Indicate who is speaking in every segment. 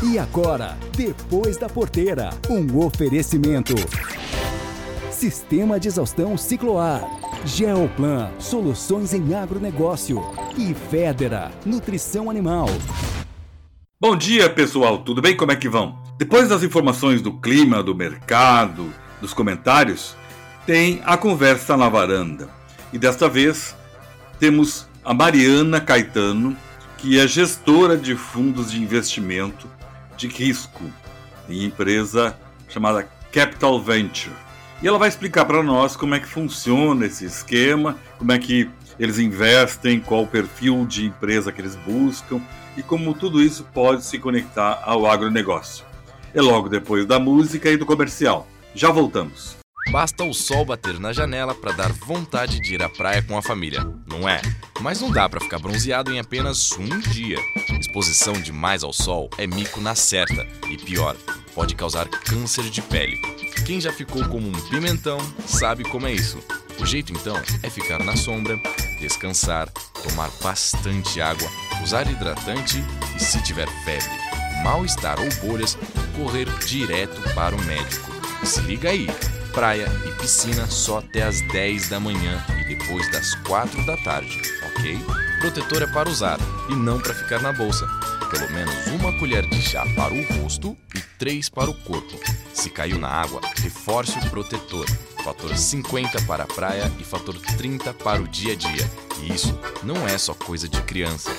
Speaker 1: E agora, depois da porteira, um oferecimento. Sistema de exaustão Cicloar. Geoplan, soluções em agronegócio. E Federa, nutrição animal.
Speaker 2: Bom dia, pessoal. Tudo bem? Como é que vão? Depois das informações do clima, do mercado, dos comentários, tem a conversa na varanda. E desta vez temos a Mariana Caetano, que é gestora de fundos de investimento de risco em empresa chamada Capital Venture. E ela vai explicar para nós como é que funciona esse esquema, como é que eles investem, qual o perfil de empresa que eles buscam e como tudo isso pode se conectar ao agronegócio. É logo depois da música e do comercial. Já voltamos.
Speaker 3: Basta o sol bater na janela para dar vontade de ir à praia com a família, não é? Mas não dá para ficar bronzeado em apenas um dia. Exposição demais ao sol é mico na certa e pior, pode causar câncer de pele. Quem já ficou como um pimentão sabe como é isso. O jeito então é ficar na sombra, descansar, tomar bastante água, usar hidratante e se tiver febre, mal-estar ou bolhas, correr direto para o médico. Se liga aí, praia e piscina só até as 10 da manhã e depois das 4 da tarde, ok? Protetor é para usar e não para ficar na bolsa. Pelo menos uma colher de chá para o rosto e três para o corpo. Se caiu na água, reforce o protetor. Fator 50 para a praia e fator 30 para o dia a dia. E isso não é só coisa de criança,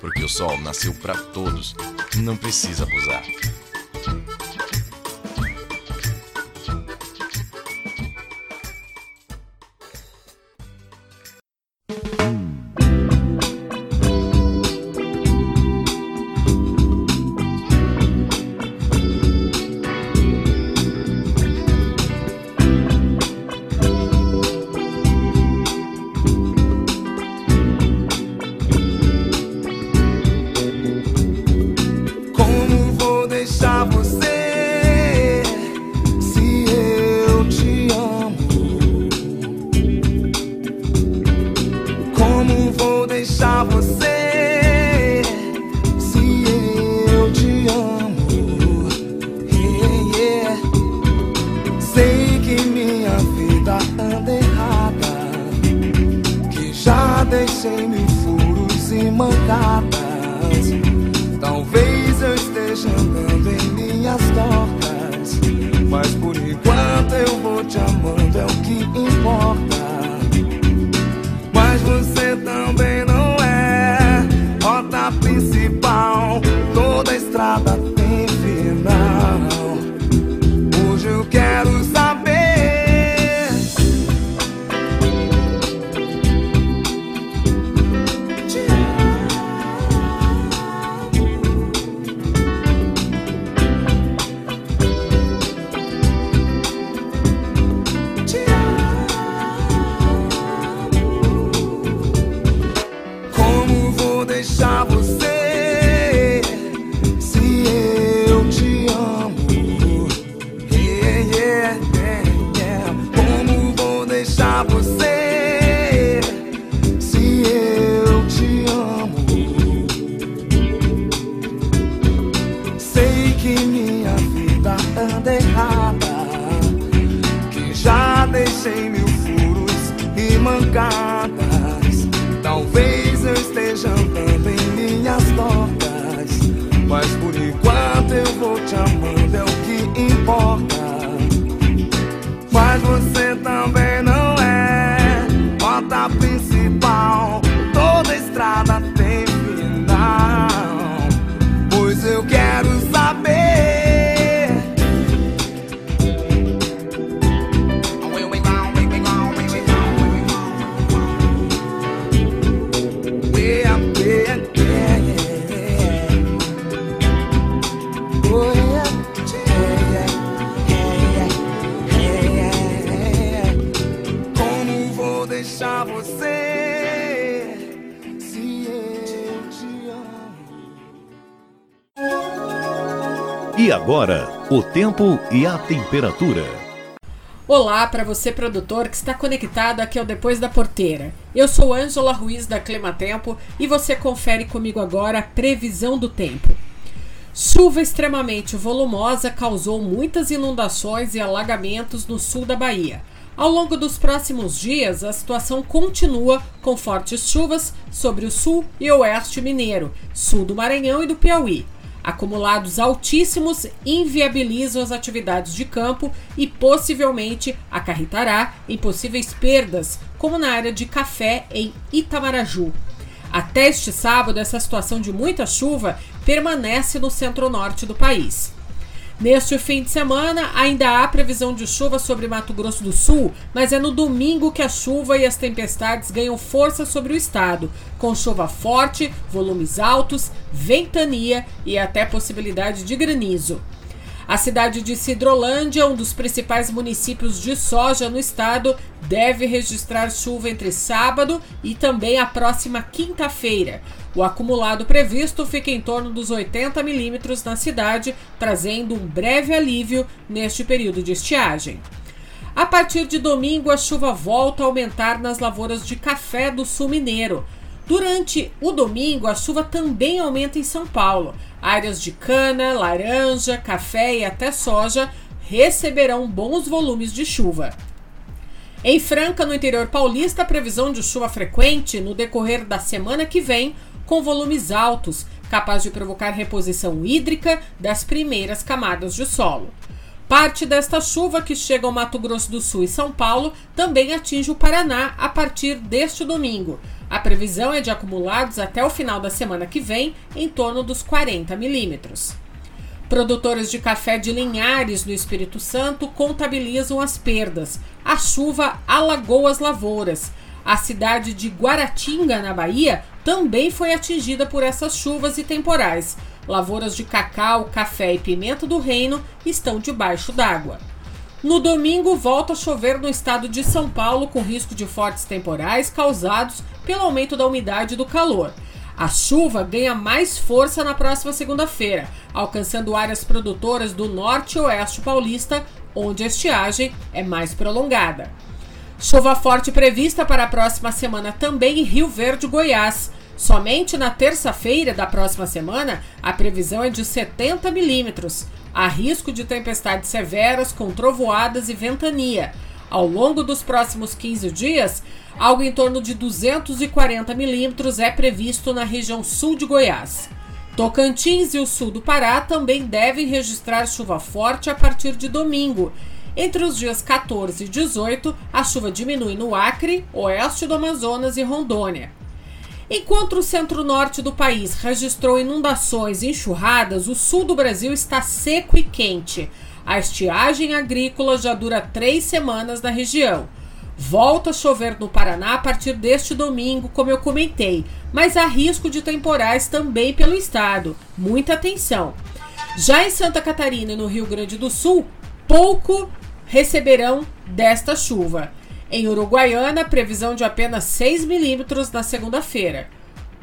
Speaker 3: porque o sol nasceu para todos. Não precisa abusar.
Speaker 4: Agora o tempo e a temperatura.
Speaker 5: Olá para você produtor que está conectado aqui ao Depois da Porteira. Eu sou Ângela Ruiz da Climatempo e você confere comigo agora a previsão do tempo. Chuva extremamente volumosa causou muitas inundações e alagamentos no sul da Bahia. Ao longo dos próximos dias, a situação continua com fortes chuvas sobre o sul e oeste mineiro, sul do Maranhão e do Piauí. Acumulados altíssimos inviabilizam as atividades de campo e possivelmente acarretará em possíveis perdas, como na área de café em Itamaraju. Até este sábado, essa situação de muita chuva permanece no centro-norte do país. Neste fim de semana, ainda há previsão de chuva sobre Mato Grosso do Sul, mas é no domingo que a chuva e as tempestades ganham força sobre o estado, com chuva forte, volumes altos, ventania e até possibilidade de granizo. A cidade de Cidrolândia, um dos principais municípios de soja no estado, deve registrar chuva entre sábado e também a próxima quinta-feira. O acumulado previsto fica em torno dos 80 milímetros na cidade, trazendo um breve alívio neste período de estiagem. A partir de domingo, a chuva volta a aumentar nas lavouras de café do sul mineiro. Durante o domingo, a chuva também aumenta em São Paulo. Áreas de cana, laranja, café e até soja receberão bons volumes de chuva. Em Franca, no interior paulista, a previsão de chuva frequente no decorrer da semana que vem, com volumes altos, capaz de provocar reposição hídrica das primeiras camadas de solo. Parte desta chuva que chega ao Mato Grosso do Sul e São Paulo também atinge o Paraná a partir deste domingo. A previsão é de acumulados até o final da semana que vem em torno dos 40 milímetros. Produtores de café de Linhares, no Espírito Santo, contabilizam as perdas. A chuva alagou as lavouras. A cidade de Guaratinga, na Bahia, também foi atingida por essas chuvas e temporais. Lavouras de cacau, café e pimenta do reino estão debaixo d'água. No domingo, volta a chover no estado de São Paulo, com risco de fortes temporais causados pelo aumento da umidade e do calor. A chuva ganha mais força na próxima segunda-feira, alcançando áreas produtoras do norte e oeste paulista, onde a estiagem é mais prolongada. Chuva forte prevista para a próxima semana também em Rio Verde, Goiás. Somente na terça-feira da próxima semana, a previsão é de 70 milímetros. Há risco de tempestades severas com trovoadas e ventania. Ao longo dos próximos 15 dias, algo em torno de 240 milímetros é previsto na região sul de Goiás. Tocantins e o sul do Pará também devem registrar chuva forte a partir de domingo. Entre os dias 14 e 18, a chuva diminui no Acre, oeste do Amazonas e Rondônia. Enquanto o centro-norte do país registrou inundações e enxurradas, o sul do Brasil está seco e quente. A estiagem agrícola já dura três semanas na região. Volta a chover no Paraná a partir deste domingo, como eu comentei, mas há risco de temporais também pelo estado. Muita atenção. Já em Santa Catarina e no Rio Grande do Sul, pouco receberão desta chuva. Em Uruguaiana, previsão de apenas 6 milímetros na segunda-feira.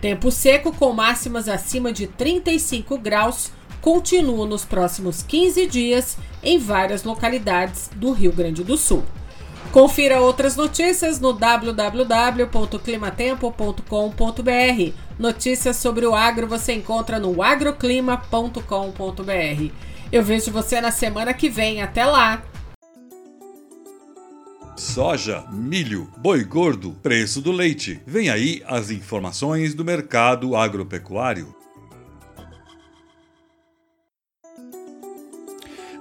Speaker 5: Tempo seco com máximas acima de 35 graus continua nos próximos 15 dias em várias localidades do Rio Grande do Sul. Confira outras notícias no www.climatempo.com.br. Notícias sobre o agro você encontra no agroclima.com.br. Eu vejo você na semana que vem. Até lá!
Speaker 2: Soja, milho, boi gordo, preço do leite. Vem aí as informações do mercado agropecuário.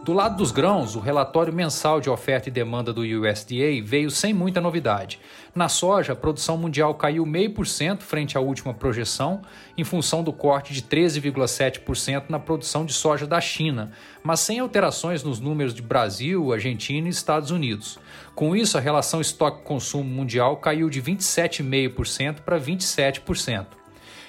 Speaker 6: Do lado dos grãos, o relatório mensal de oferta e demanda do USDA veio sem muita novidade. Na soja, a produção mundial caiu 0,5% frente à última projeção, em função do corte de 13,7% na produção de soja da China, mas sem alterações nos números de Brasil, Argentina e Estados Unidos. Com isso, a relação estoque-consumo mundial caiu de 27,5% para 27%.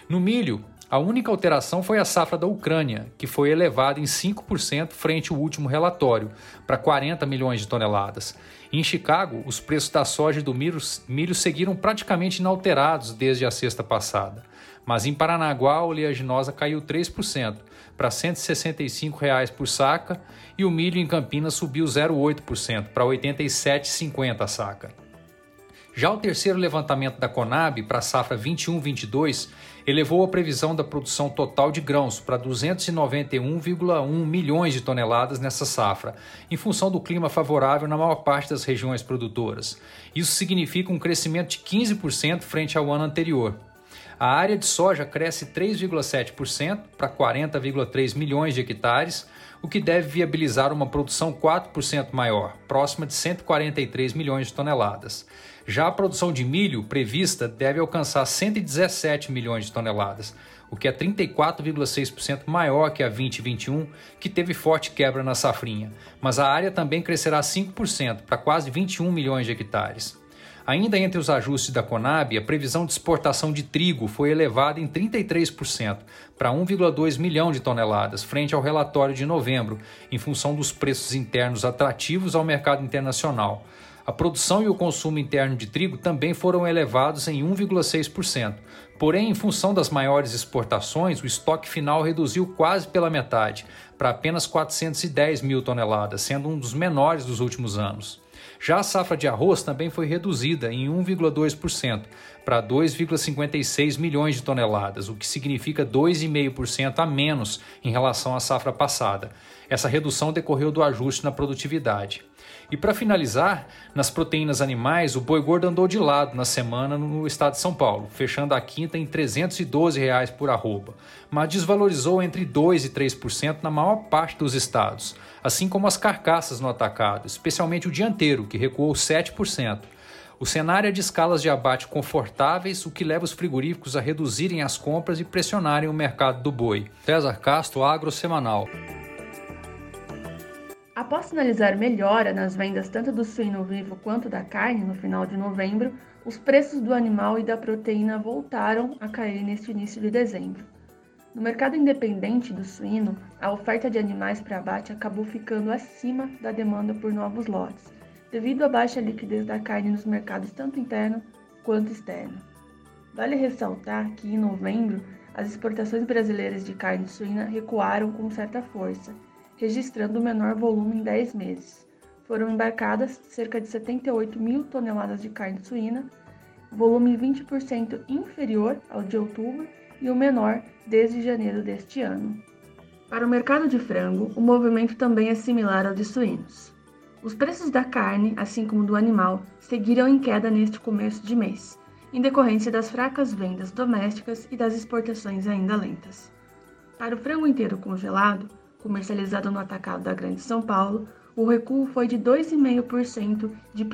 Speaker 6: No milho, a única alteração foi a safra da Ucrânia, que foi elevada em 5% frente ao último relatório, para 40 milhões de toneladas. Em Chicago, os preços da soja e do milho, milho seguiram praticamente inalterados desde a sexta passada. Mas em Paranaguá, a oleaginosa caiu 3%, para 165 reais por saca, e o milho em Campinas subiu 0,8%, para R$ 87,50 a saca. Já o terceiro levantamento da Conab para a safra 21-22 elevou a previsão da produção total de grãos para 291,1 milhões de toneladas nessa safra, em função do clima favorável na maior parte das regiões produtoras. Isso significa um crescimento de 15% frente ao ano anterior. A área de soja cresce 3,7% para 40,3 milhões de hectares, o que deve viabilizar uma produção 4% maior, próxima de 143 milhões de toneladas. Já a produção de milho prevista deve alcançar 117 milhões de toneladas, o que é 34,6% maior que a 2021, que teve forte quebra na safrinha, mas a área também crescerá 5% para quase 21 milhões de hectares. Ainda entre os ajustes da Conab, a previsão de exportação de trigo foi elevada em 33% para 1,2 milhão de toneladas, frente ao relatório de novembro, em função dos preços internos atrativos ao mercado internacional. A produção e o consumo interno de trigo também foram elevados em 1,6%. Porém, em função das maiores exportações, o estoque final reduziu quase pela metade, para apenas 410 mil toneladas, sendo um dos menores dos últimos anos. Já a safra de arroz também foi reduzida em 1,2% para 2,56 milhões de toneladas, o que significa 2,5% a menos em relação à safra passada. Essa redução decorreu do ajuste na produtividade. E para finalizar, nas proteínas animais, o boi gordo andou de lado na semana no estado de São Paulo, fechando a quinta em 312 reais por arroba, mas desvalorizou entre 2% e 3% na maior parte dos estados, assim como as carcaças no atacado, especialmente o dianteiro, que recuou 7%. O cenário é de escalas de abate confortáveis, o que leva os frigoríficos a reduzirem as compras e pressionarem o mercado do boi. César Castro, Agro Semanal.
Speaker 7: Após sinalizar melhora nas vendas tanto do suíno vivo quanto da carne no final de novembro, os preços do animal e da proteína voltaram a cair neste início de dezembro. No mercado independente do suíno, a oferta de animais para abate acabou ficando acima da demanda por novos lotes, devido à baixa liquidez da carne nos mercados tanto interno quanto externo. Vale ressaltar que em novembro, as exportações brasileiras de carne suína recuaram com certa força registrando o menor volume em 10 meses. Foram embarcadas cerca de 78 mil toneladas de carne suína, volume 20% inferior ao de outubro e o menor desde janeiro deste ano. Para o mercado de frango, o movimento também é similar ao de suínos. Os preços da carne, assim como do animal, seguiram em queda neste começo de mês, em decorrência das fracas vendas domésticas e das exportações ainda lentas. Para o frango inteiro congelado, comercializado no atacado da Grande São Paulo, o recuo foi de 2,5% de 1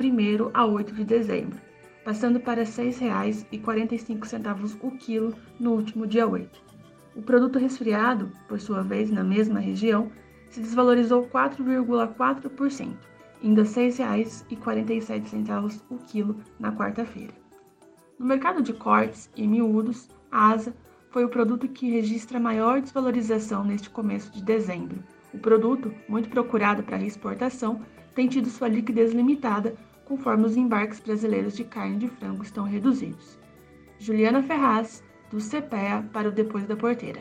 Speaker 7: a 8 de dezembro, passando para R$ 6,45 o quilo no último dia 8. O produto resfriado, por sua vez, na mesma região, se desvalorizou 4,4%, indo a R$ 6,47 o quilo na quarta-feira. No mercado de cortes e miúdos, a asa foi o produto que registra maior desvalorização neste começo de dezembro. O produto, muito procurado para exportação, tem tido sua liquidez limitada conforme os embarques brasileiros de carne de frango estão reduzidos. Juliana Ferraz, do CPEA, para o Depois da Porteira.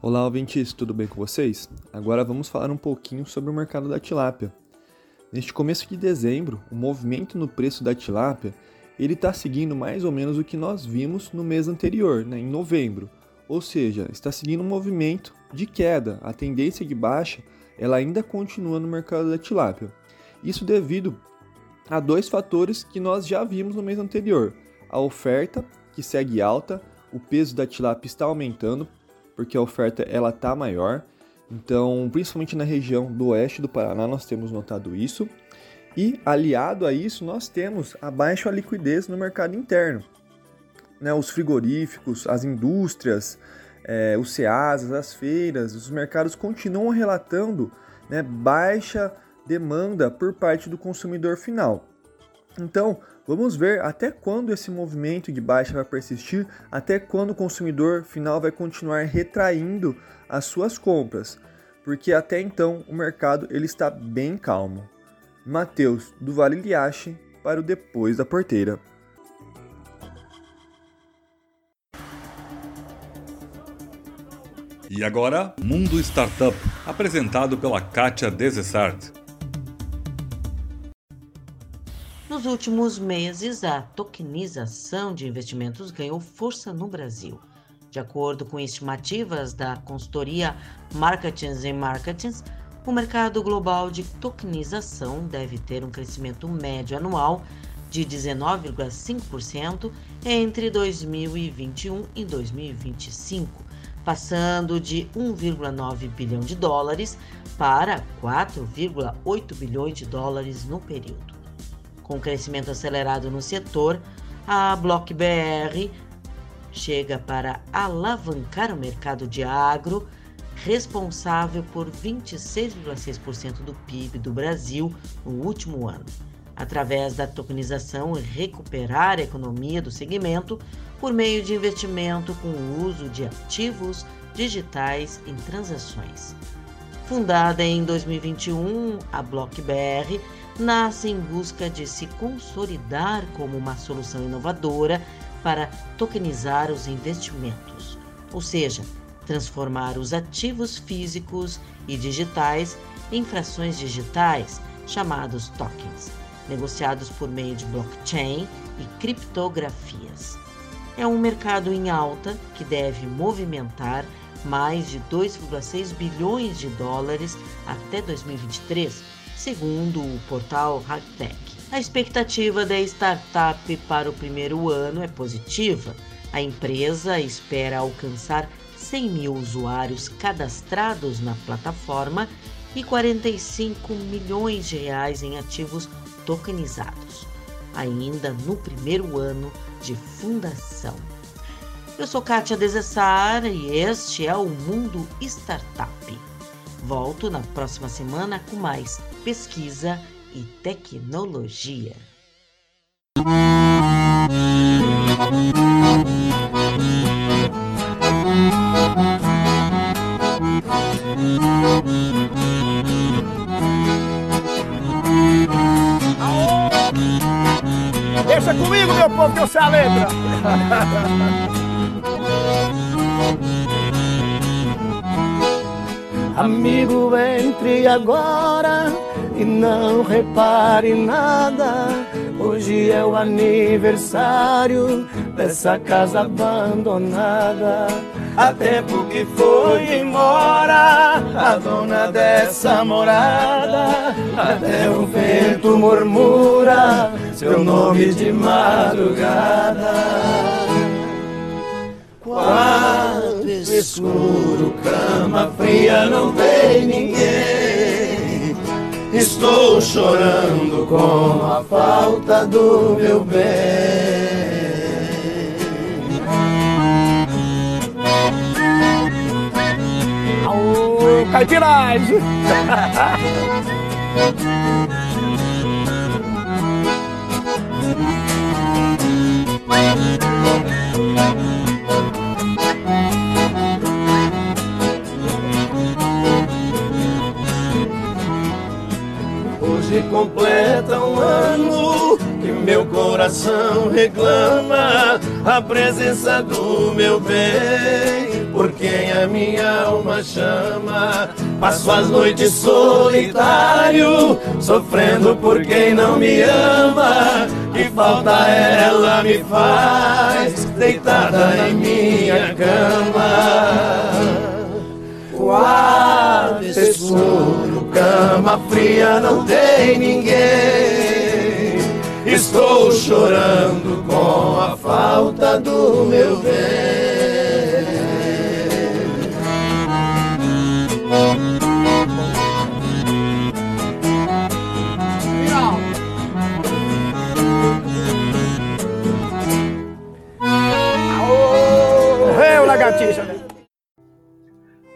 Speaker 8: Olá, ouvintes, tudo bem com vocês? Agora vamos falar um pouquinho sobre o mercado da tilápia. Neste começo de dezembro, o movimento no preço da tilápia ele está seguindo mais ou menos o que nós vimos no mês anterior, né, em novembro. Ou seja, está seguindo um movimento de queda. A tendência de baixa ela ainda continua no mercado da tilápia. Isso devido a dois fatores que nós já vimos no mês anterior. A oferta, que segue alta, o peso da tilápia está aumentando, porque a oferta ela está maior. Então, principalmente na região do oeste do Paraná, nós temos notado isso. E aliado a isso, nós temos a baixa liquidez no mercado interno. Né, os frigoríficos, as indústrias, é, os CEASAs, as feiras, os mercados continuam relatando né, baixa demanda por parte do consumidor final. Então, vamos ver até quando esse movimento de baixa vai persistir, até quando o consumidor final vai continuar retraindo as suas compras, porque até então o mercado ele está bem calmo. Mateus do Vale Liache para o Depois da Porteira.
Speaker 2: E agora, Mundo Startup, apresentado pela Kátia Desessart.
Speaker 9: Nos últimos meses, a tokenização de investimentos ganhou força no Brasil. De acordo com estimativas da consultoria Marketings and Marketings, o mercado global de tokenização deve ter um crescimento médio anual de 19,5% entre 2021 e 2025, passando de 1,9 bilhão de dólares para 4,8 bilhões de dólares no período. Com crescimento acelerado no setor, a Block BR chega para alavancar o mercado de agro, responsável por 26,6% do PIB do Brasil no último ano, através da tokenização e recuperar a economia do segmento por meio de investimento com o uso de ativos digitais em transações. Fundada em 2021, a Block BR nasce em busca de se consolidar como uma solução inovadora para tokenizar os investimentos, ou seja, transformar os ativos físicos e digitais em frações digitais, chamados tokens, negociados por meio de blockchain e criptografias. É um mercado em alta que deve movimentar mais de 2,6 bilhões de dólares até 2023 segundo o portal Hagtech. A expectativa da startup para o primeiro ano é positiva. A empresa espera alcançar 100 mil usuários cadastrados na plataforma e 45 milhões de reais em ativos tokenizados, ainda no primeiro ano de fundação. Eu sou Kátia Desessar e este é o Mundo Startup. Volto na próxima semana com mais pesquisa e tecnologia.
Speaker 10: Deixa comigo, meu povo, que eu sei a letra. Amigo, entre agora e não repare nada. Hoje é o aniversário dessa casa abandonada. Há tempo que foi embora a dona dessa morada. Até o vento murmura seu nome de madrugada. Escuro, cama fria, não tem ninguém. Estou chorando com a falta do meu bem. Caipiragem! completa um ano que meu coração reclama a presença do meu bem, por quem a minha alma chama. Passo as noites solitário, sofrendo por quem não me ama. Que falta ela me faz, deitada em minha cama. Quarto escuro, cama fria, não tem ninguém. Estou chorando com a falta do meu bem.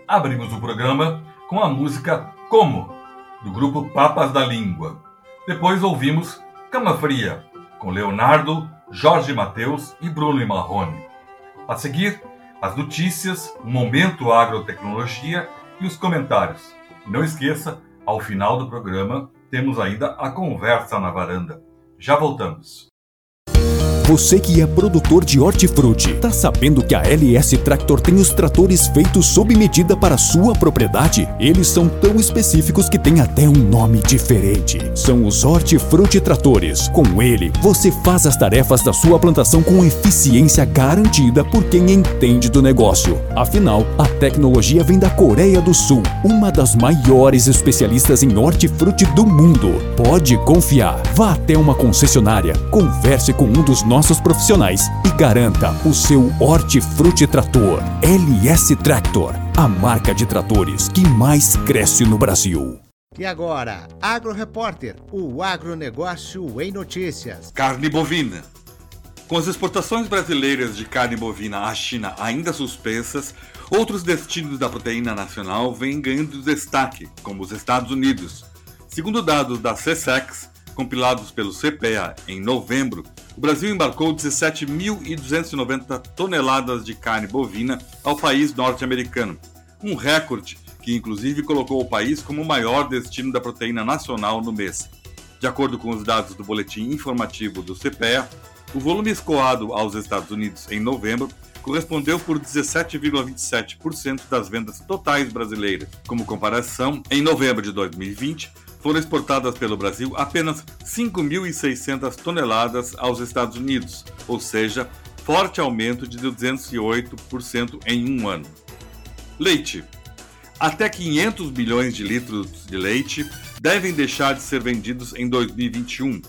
Speaker 2: Abrimos o programa com a música Como, do grupo Papas da Língua. Depois ouvimos Cama Fria, com Leonardo, Jorge Mateus e Bruno Marrone. A seguir, as notícias, o momento agrotecnologia e os comentários. Não esqueça, ao final do programa, temos ainda a conversa na varanda. Já voltamos.
Speaker 1: Você que é produtor de hortifruti, tá sabendo que a LS Tractor tem os tratores feitos sob medida para sua propriedade? Eles são tão específicos que têm até um nome diferente. São os Hortifruti Tratores. Com ele, você faz as tarefas da sua plantação com eficiência garantida por quem entende do negócio. Afinal, a tecnologia vem da Coreia do Sul, uma das maiores especialistas em hortifruti do mundo. Pode confiar. Vá até uma concessionária, converse com um dos nossos profissionais e garanta o seu Hortifruti Trator LS Tractor, a marca de tratores que mais cresce no Brasil.
Speaker 11: E agora, Agro Repórter, o agronegócio em notícias.
Speaker 2: Carne bovina. Com as exportações brasileiras de carne bovina à China ainda suspensas, outros destinos da proteína nacional vêm ganhando destaque, como os Estados Unidos. Segundo dados da CSEX, compilados pelo CPEA em novembro, o Brasil embarcou 17.290 toneladas de carne bovina ao país norte-americano, um recorde que inclusive colocou o país como o maior destino da proteína nacional no mês. De acordo com os dados do boletim informativo do CPEA, o volume escoado aos Estados Unidos em novembro correspondeu por 17,27% das vendas totais brasileiras. Como comparação, em novembro de 2020, foram exportadas pelo Brasil apenas 5.600 toneladas aos Estados Unidos, ou seja, forte aumento de 208% em um ano. Leite. Até 500 milhões de litros de leite devem deixar de ser vendidos em 2021.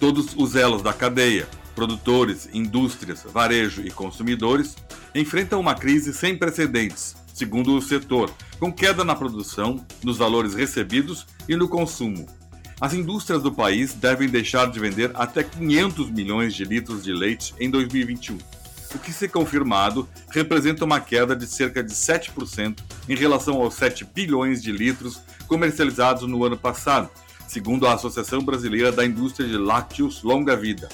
Speaker 2: Todos os elos da cadeia, produtores, indústrias, varejo e consumidores, enfrentam uma crise sem precedentes, segundo o setor, com queda na produção, nos valores recebidos e no consumo. As indústrias do país devem deixar de vender até 500 milhões de litros de leite em 2021, o que, se confirmado, representa uma queda de cerca de 7% em relação aos 7 bilhões de litros comercializados no ano passado, segundo a Associação Brasileira da Indústria de Lácteos Longa Vida.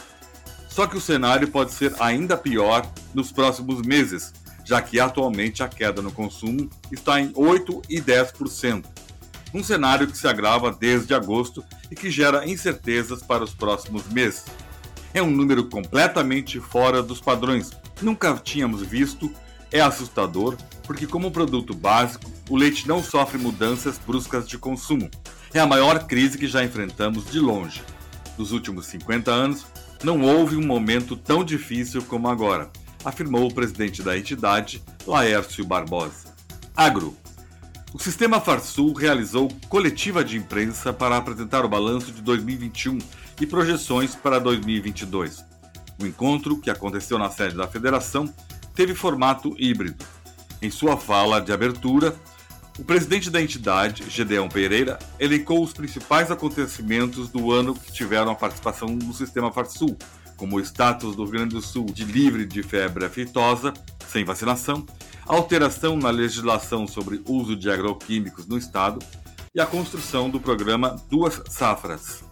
Speaker 2: Só que o cenário pode ser ainda pior nos próximos meses, já que atualmente a queda no consumo está em 8 e 10%. Um cenário que se agrava desde agosto e que gera incertezas para os próximos meses. É um número completamente fora dos padrões, nunca tínhamos visto, é assustador, porque, como produto básico, o leite não sofre mudanças bruscas de consumo. É a maior crise que já enfrentamos de longe. Nos últimos 50 anos, não houve um momento tão difícil como agora afirmou o presidente da entidade, Laércio Barbosa. Agro. O Sistema Farsul realizou coletiva de imprensa para apresentar o balanço de 2021 e projeções para 2022. O encontro, que aconteceu na sede da federação, teve formato híbrido. Em sua fala de abertura, o presidente da entidade, Gedeão Pereira, elencou os principais acontecimentos do ano que tiveram a participação no Sistema Farsul, como o status do Rio Grande do Sul de livre de febre aftosa, sem vacinação, alteração na legislação sobre uso de agroquímicos no Estado e a construção do programa Duas Safras.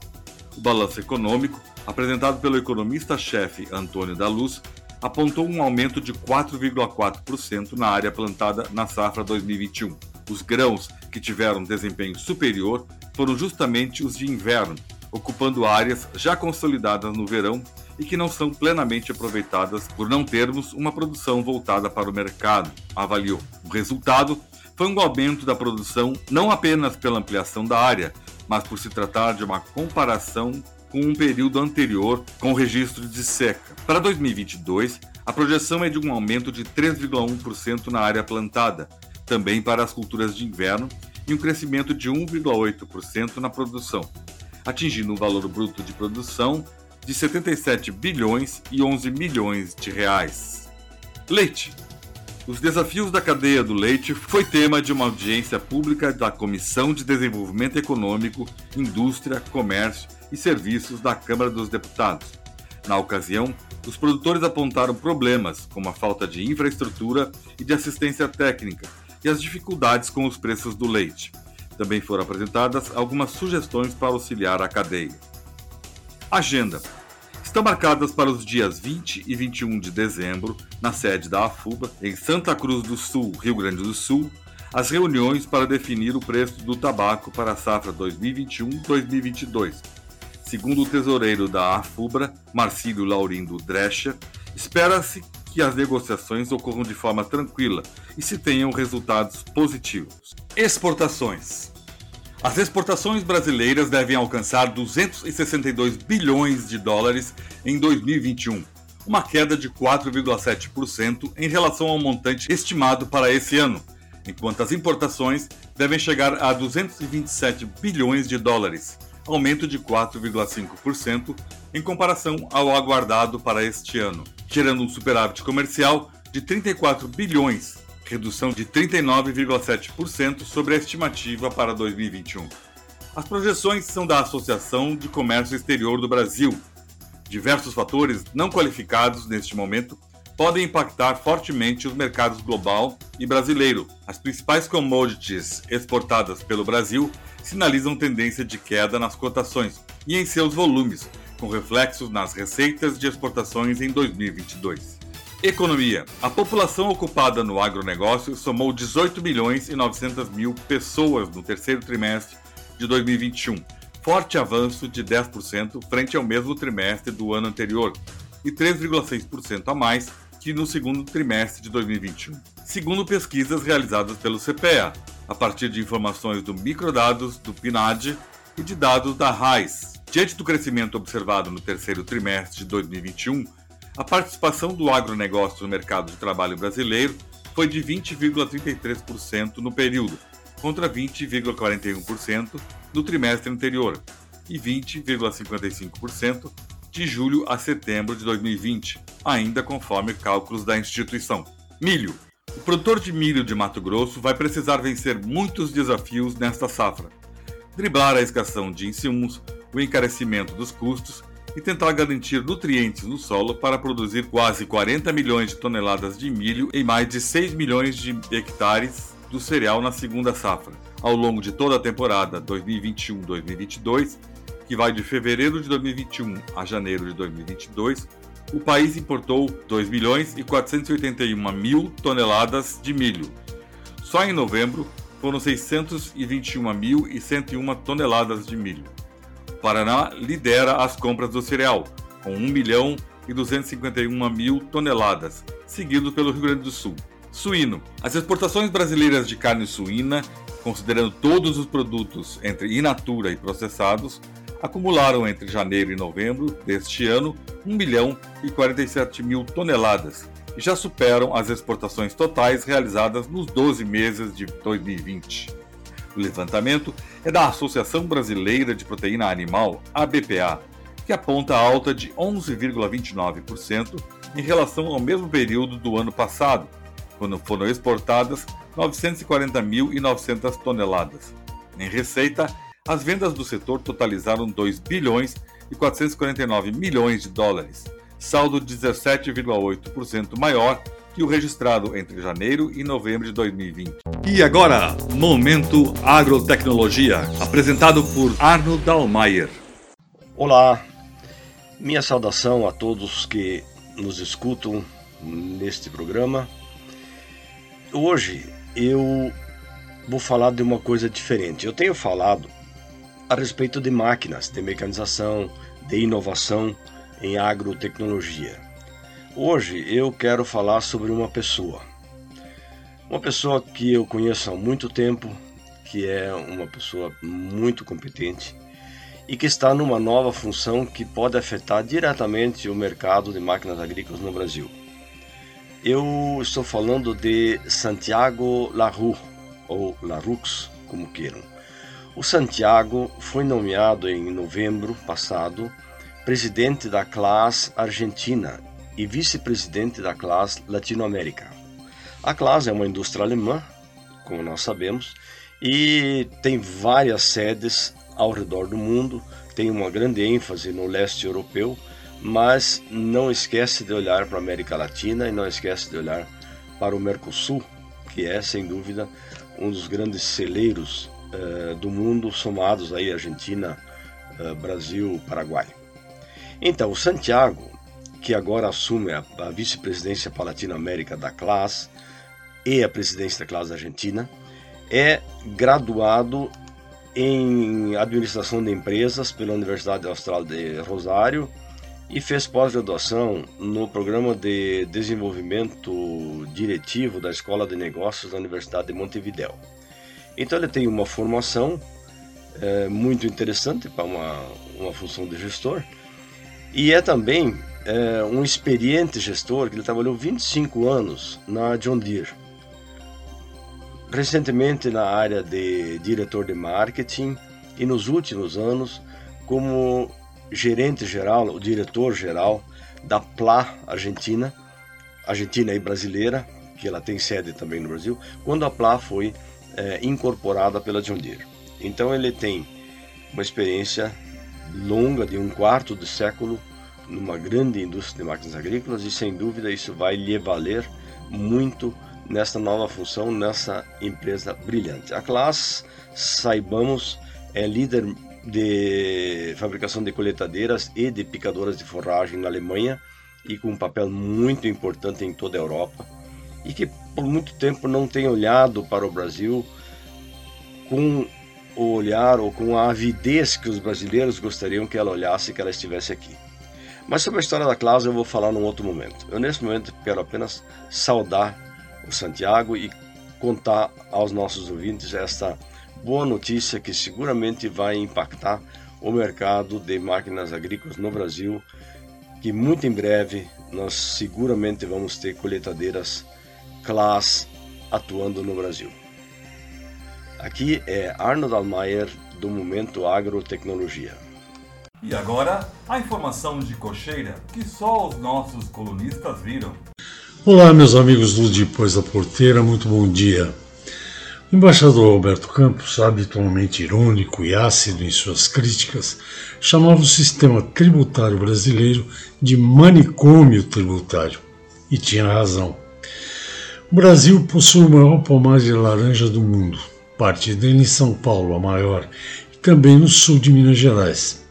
Speaker 2: O balanço econômico, apresentado pelo economista-chefe Antônio da Luz, apontou um aumento de 4,4% na área plantada na safra 2021. Os grãos que tiveram desempenho superior foram justamente os de inverno, ocupando áreas já consolidadas no verão e que não são plenamente aproveitadas por não termos uma produção voltada para o mercado, avaliou. O resultado foi um aumento da produção não apenas pela ampliação da área, mas por se tratar de uma comparação com um período anterior com registro de seca. Para 2022, a projeção é de um aumento de 3,1% na área plantada, também para as culturas de inverno, e um crescimento de 1,8% na produção, atingindo um valor bruto de produção de 77 bilhões e 11 milhões de reais. Leite. Os desafios da cadeia do leite foi tema de uma audiência pública da Comissão de Desenvolvimento Econômico, Indústria, Comércio e Serviços da Câmara dos Deputados. Na ocasião, os produtores apontaram problemas como a falta de infraestrutura e de assistência técnica e as dificuldades com os preços do leite. Também foram apresentadas algumas sugestões para auxiliar a cadeia. Agenda estão marcadas para os dias 20 e 21 de dezembro, na sede da AFUBA, em Santa Cruz do Sul, Rio Grande do Sul, as reuniões para definir o preço do tabaco para a safra 2021-2022. Segundo o tesoureiro da Afubra, Marcílio Laurindo Drecha, espera-se que as negociações ocorram de forma tranquila e se tenham resultados positivos. Exportações. As exportações brasileiras devem alcançar 262 bilhões de dólares em 2021, uma queda de 4,7% em relação ao montante estimado para esse ano, enquanto as importações devem chegar a 227 bilhões de dólares, aumento de 4,5% em comparação ao aguardado para este ano, gerando um superávit comercial de 34 bilhões, redução de 39,7% sobre a estimativa para 2021. As projeções são da Associação de Comércio Exterior do Brasil. Diversos fatores não qualificados neste momento podem impactar fortemente os mercados global e brasileiro. As principais commodities exportadas pelo Brasil sinalizam tendência de queda nas cotações e em seus volumes, com reflexos nas receitas de exportações em 2022. Economia. A população ocupada no agronegócio somou 18 milhões e 900 mil pessoas no terceiro trimestre de 2021, forte avanço de 10% frente ao mesmo trimestre do ano anterior e 3,6% a mais que no segundo trimestre de 2021. Segundo pesquisas realizadas pelo CPEA, a partir de informações do microdados do PNAD e de dados da RAIS. Diante do crescimento observado no terceiro trimestre de 2021, a participação do agronegócio no mercado de trabalho brasileiro foi de 20,33% no período, contra 20,41% no trimestre anterior e 20,55% de julho a setembro de 2020, ainda conforme cálculos da instituição. Milho. O produtor de milho de Mato Grosso vai precisar vencer muitos desafios nesta safra. Driblar a escassão de insumos, o encarecimento dos custos e tentar garantir nutrientes no solo para produzir quase 40 milhões de toneladas de milho em mais de 6 milhões de hectares do cereal na segunda safra. Ao longo de toda a temporada 2021-2022, que vai de fevereiro de 2021 a janeiro de 2022, o país importou 2 milhões e 481 mil toneladas de milho. Só em novembro foram 621.101 toneladas de milho. Paraná lidera as compras do cereal, com 1 milhão e 251 mil toneladas, seguido pelo Rio Grande do Sul. Suíno. As exportações brasileiras de carne suína, considerando todos os produtos entre in natura e processados, acumularam entre janeiro e novembro deste ano 1 milhão e 47 mil toneladas e já superam as exportações totais realizadas nos 12 meses de 2020. O levantamento é da Associação Brasileira de Proteína Animal, ABPA, que aponta alta de 11,29% em relação ao mesmo período do ano passado, quando foram exportadas 940.900 toneladas. Em receita, as vendas do setor totalizaram 2 bilhões e 449 milhões de dólares, saldo 17,8% maior que o registrado entre janeiro e novembro de 2020.
Speaker 1: E agora, Momento Agrotecnologia, apresentado por Arno Dalmayer.
Speaker 12: Olá, minha saudação a todos que nos escutam neste programa. Hoje eu vou falar de uma coisa diferente. Eu tenho falado a respeito de máquinas, de mecanização, de inovação em agrotecnologia. Hoje eu quero falar sobre uma pessoa. Uma pessoa que eu conheço há muito tempo, que é uma pessoa muito competente e que está numa nova função que pode afetar diretamente o mercado de máquinas agrícolas no Brasil. Eu estou falando de Santiago Larue, ou Larux, como queiram. O Santiago foi nomeado em novembro passado presidente da classe Argentina e vice-presidente da classe Latinoamérica. A classe é uma indústria alemã, como nós sabemos, e tem várias sedes ao redor do mundo, tem uma grande ênfase no leste europeu, mas não esquece de olhar para a América Latina e não esquece de olhar para o Mercosul, que é sem dúvida um dos grandes celeiros eh, do mundo, somados aí Argentina, eh, Brasil, Paraguai. Então, o Santiago, que agora assume a, a vice-presidência para a Latinoamérica da classe e a presidência da classe argentina, é graduado em administração de empresas pela Universidade Austral de Rosário e fez pós-graduação no programa de desenvolvimento diretivo da Escola de Negócios da Universidade de Montevideo. Então ele tem uma formação é, muito interessante para uma, uma função de gestor e é também é, um experiente gestor que ele trabalhou 25 anos na John Deere. Recentemente na área de diretor de marketing e nos últimos anos como gerente geral, o diretor geral da PLA Argentina, Argentina e brasileira, que ela tem sede também no Brasil, quando a PLA foi é, incorporada pela John Deere. Então ele tem uma experiência longa de um quarto de século numa grande indústria de máquinas agrícolas e sem dúvida isso vai lhe valer muito nessa nova função, nessa empresa brilhante. A Class, saibamos, é líder de fabricação de coletadeiras e de picadoras de forragem na Alemanha e com um papel muito importante em toda a Europa e que por muito tempo não tem olhado para o Brasil com o olhar ou com a avidez que os brasileiros gostariam que ela olhasse que ela estivesse aqui. Mas sobre a história da Cláudia eu vou falar num outro momento. Eu nesse momento quero apenas saudar o Santiago e contar aos nossos ouvintes esta boa notícia que seguramente vai impactar o mercado de máquinas agrícolas no Brasil, que muito em breve nós seguramente vamos ter colheitadeiras Class atuando no Brasil. Aqui é Arnold Almayer do Momento Agrotecnologia.
Speaker 2: E agora, a informação de cocheira que só os nossos colunistas viram.
Speaker 13: Olá, meus amigos do Depois da Porteira, muito bom dia. O embaixador Alberto Campos, habitualmente irônico e ácido em suas críticas, chamava o sistema tributário brasileiro de manicômio tributário. E tinha razão. O Brasil possui o maior pomar de laranja do mundo, parte dele em São Paulo, a maior, e também no sul de Minas Gerais.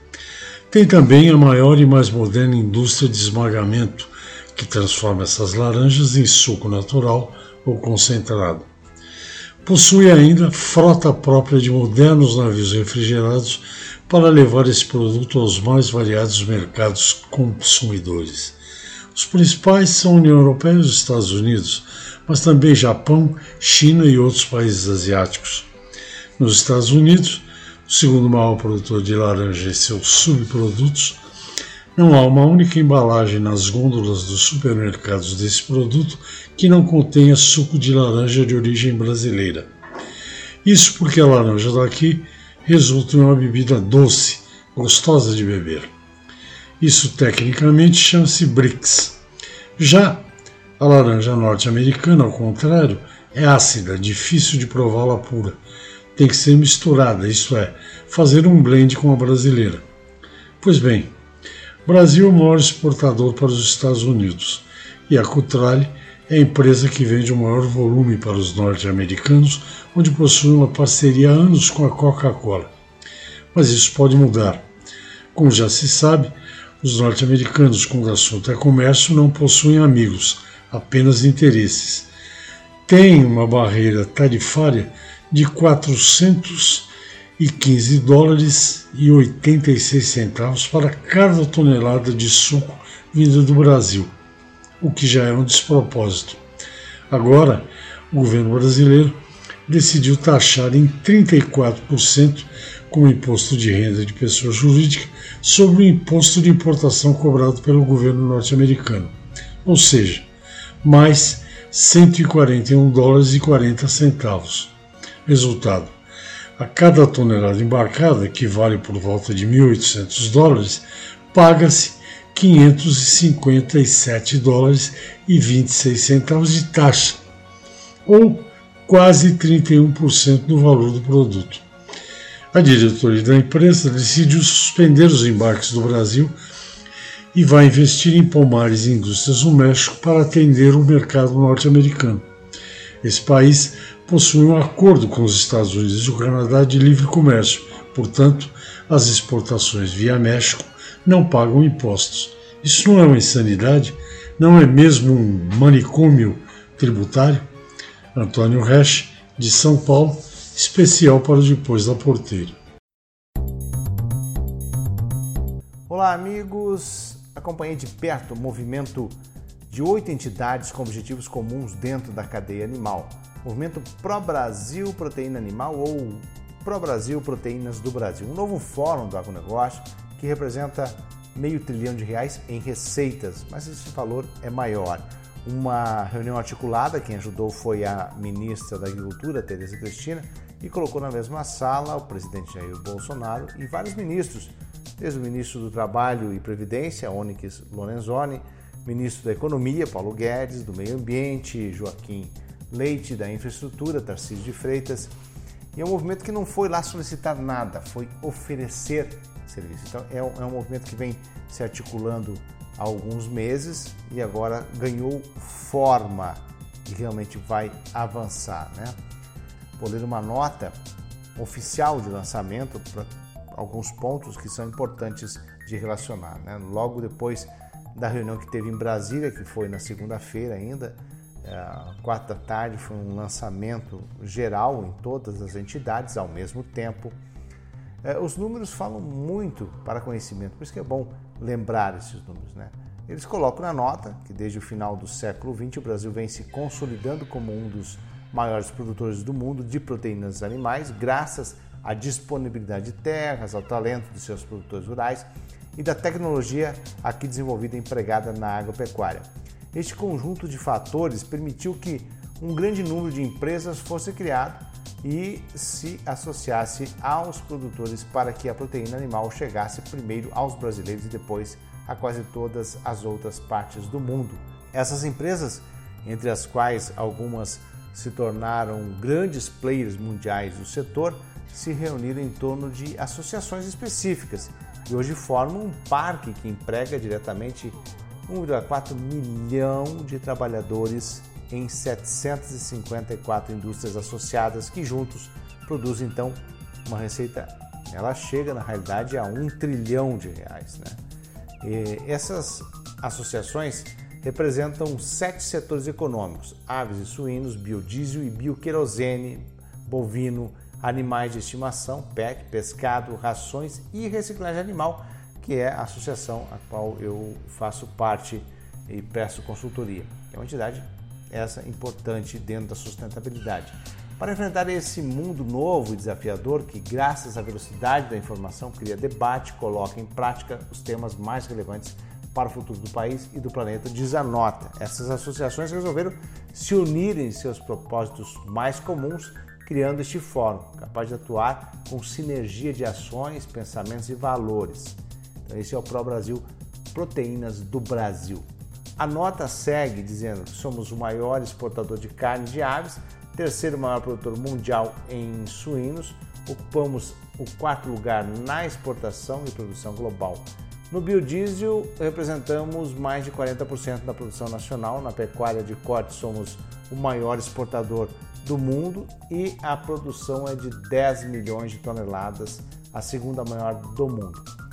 Speaker 13: Tem também a maior e mais moderna indústria de esmagamento, que transforma essas laranjas em suco natural ou concentrado. Possui ainda frota própria de modernos navios refrigerados para levar esse produto aos mais variados mercados consumidores. Os principais são a União Europeia e os Estados Unidos, mas também Japão, China e outros países asiáticos. Nos Estados Unidos, o segundo maior produtor de laranja e seus subprodutos, não há uma única embalagem nas gôndolas dos supermercados desse produto que não contenha suco de laranja de origem brasileira. Isso porque a laranja daqui resulta em uma bebida doce, gostosa de beber. Isso tecnicamente chama-se BRICS. Já a laranja norte-americana, ao contrário, é ácida, difícil de prová-la pura. Tem que ser misturada, isto é, fazer um blend com a brasileira. Pois bem, Brasil é o maior exportador para os Estados Unidos e a Cutrale é a empresa que vende o maior volume para os norte-americanos, onde possui uma parceria há anos com a Coca-Cola. Mas isso pode mudar. Como já se sabe, os norte-americanos, quando o assunto é comércio, não possuem amigos, apenas interesses. Tem uma barreira tarifária de 400 e 15 dólares e 86 centavos para cada tonelada de suco vinda do Brasil, o que já é um despropósito. Agora, o governo brasileiro decidiu taxar em 34% como imposto de renda de pessoa jurídica sobre o imposto de importação cobrado pelo governo norte-americano, ou seja, mais 141 dólares e 40 centavos. Resultado: a cada tonelada embarcada, que vale por volta de 1.800 dólares, paga-se 557 dólares e 26 centavos de taxa, ou quase 31% do valor do produto. A diretoria da empresa decidiu suspender os embarques do Brasil e vai investir em pomares e indústrias no México para atender o mercado norte-americano. Esse país possui um acordo com os Estados Unidos e o Canadá de livre comércio, portanto, as exportações via México não pagam impostos. Isso não é uma insanidade? Não é mesmo um manicômio tributário? Antônio Resch, de São Paulo, especial para Depois da Porteira.
Speaker 11: Olá, amigos. Acompanhei de perto o movimento de oito entidades com objetivos comuns dentro da cadeia animal. Movimento Pro Brasil Proteína Animal ou Pro Brasil Proteínas do Brasil. Um novo fórum do agronegócio que representa meio trilhão de reais em receitas, mas esse valor é maior. Uma reunião articulada, quem ajudou foi a ministra da Agricultura, Tereza Cristina, e colocou na mesma sala o presidente Jair Bolsonaro e vários ministros, desde o ministro do Trabalho e Previdência, Onyx Lorenzoni, ministro da Economia, Paulo Guedes, do Meio Ambiente, Joaquim Leite, da Infraestrutura, Tarcísio de Freitas. E é um movimento que não foi lá solicitar nada, foi oferecer serviço. Então é um, é um movimento que vem se articulando há alguns meses e agora ganhou forma e realmente vai avançar. Né? Vou ler uma nota oficial de lançamento para alguns pontos que são importantes de relacionar. Né? Logo depois da reunião que teve em Brasília, que foi na segunda-feira ainda, é, quatro da tarde, foi um lançamento geral em todas as entidades ao mesmo tempo. É, os números falam muito para conhecimento, por isso que é bom lembrar esses números. Né? Eles colocam na nota que desde o final do século XX o Brasil vem se consolidando como um dos maiores produtores do mundo de proteínas animais, graças à disponibilidade de terras, ao talento de seus produtores rurais e da tecnologia aqui desenvolvida e empregada na agropecuária. Este conjunto de fatores permitiu que um grande número de empresas fosse criado e se associasse aos produtores para que a proteína animal chegasse primeiro aos brasileiros e depois a quase todas as outras partes do mundo. Essas empresas, entre as quais algumas se tornaram grandes players mundiais do setor, se reuniram em torno de associações específicas e hoje formam um parque que emprega diretamente 1,4 milhão de trabalhadores em 754 indústrias associadas que juntos produzem então uma receita. Ela chega na realidade a um trilhão de reais. Né? E essas associações representam sete setores econômicos: aves e suínos, biodiesel e bioquerosene, bovino, animais de estimação, PEC, pescado, rações e reciclagem animal, que é a associação a qual eu faço parte e presto consultoria. É uma entidade essa importante dentro da sustentabilidade. Para enfrentar esse mundo novo e desafiador que, graças à velocidade da informação, cria debate, coloca em prática os temas mais relevantes para o futuro do país e do planeta, diz a nota. Essas associações resolveram se unirem em seus propósitos mais comuns criando este fórum, capaz de atuar com sinergia de ações, pensamentos e valores. Então, esse é o Pro Brasil Proteínas do Brasil. A nota segue dizendo que somos o maior exportador de carne de aves, terceiro maior produtor mundial em suínos, ocupamos o quarto lugar na exportação e produção global. No biodiesel, representamos mais de 40% da produção nacional. Na pecuária de corte, somos o maior exportador do mundo e a produção é de 10 milhões de toneladas, a segunda maior do mundo.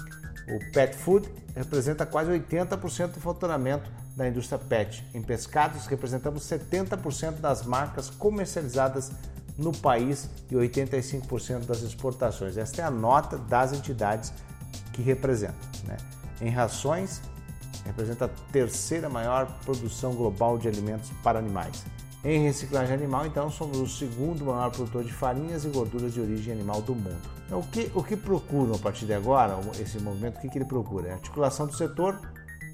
Speaker 11: O pet food representa quase 80% do faturamento da indústria pet. Em pescados, representamos 70% das marcas comercializadas no país e 85% das exportações. Esta é a nota das entidades que representam. Né? Em rações, representa a terceira maior produção global de alimentos para animais. Em reciclagem animal, então, somos o segundo maior produtor de farinhas e gorduras de origem animal do mundo. Então, o que, o que procuram a partir de agora, esse movimento, o que, que ele procura? É articulação do setor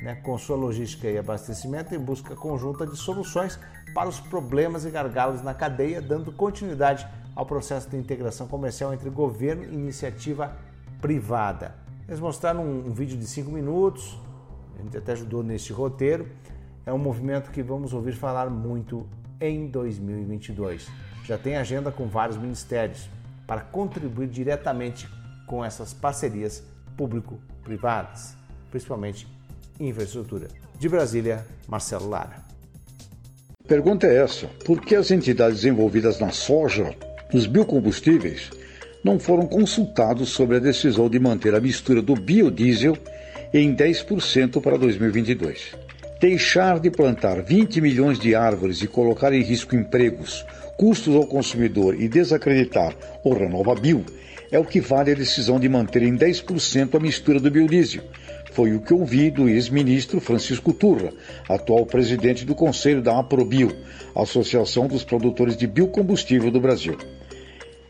Speaker 11: né, com sua logística e abastecimento em busca conjunta de soluções para os problemas e gargalos na cadeia, dando continuidade ao processo de integração comercial entre governo e iniciativa privada. Eles mostraram um, um vídeo de 5 minutos, a gente até ajudou neste roteiro. É um movimento que vamos ouvir falar muito em 2022. Já tem agenda com vários ministérios para contribuir diretamente com essas parcerias público-privadas, principalmente infraestrutura. De Brasília, Marcelo Lara.
Speaker 14: Pergunta é essa: por que as entidades envolvidas na soja, nos biocombustíveis, não foram consultados sobre a decisão de manter a mistura do biodiesel em 10% para 2022? Deixar de plantar 20 milhões de árvores e colocar em risco empregos, custos ao consumidor e desacreditar o RenovaBio é o que vale a decisão de manter em 10% a mistura do biodiesel. Foi o que ouvi do ex-ministro Francisco Turra, atual presidente do Conselho da APROBio, Associação dos Produtores de Biocombustível do Brasil.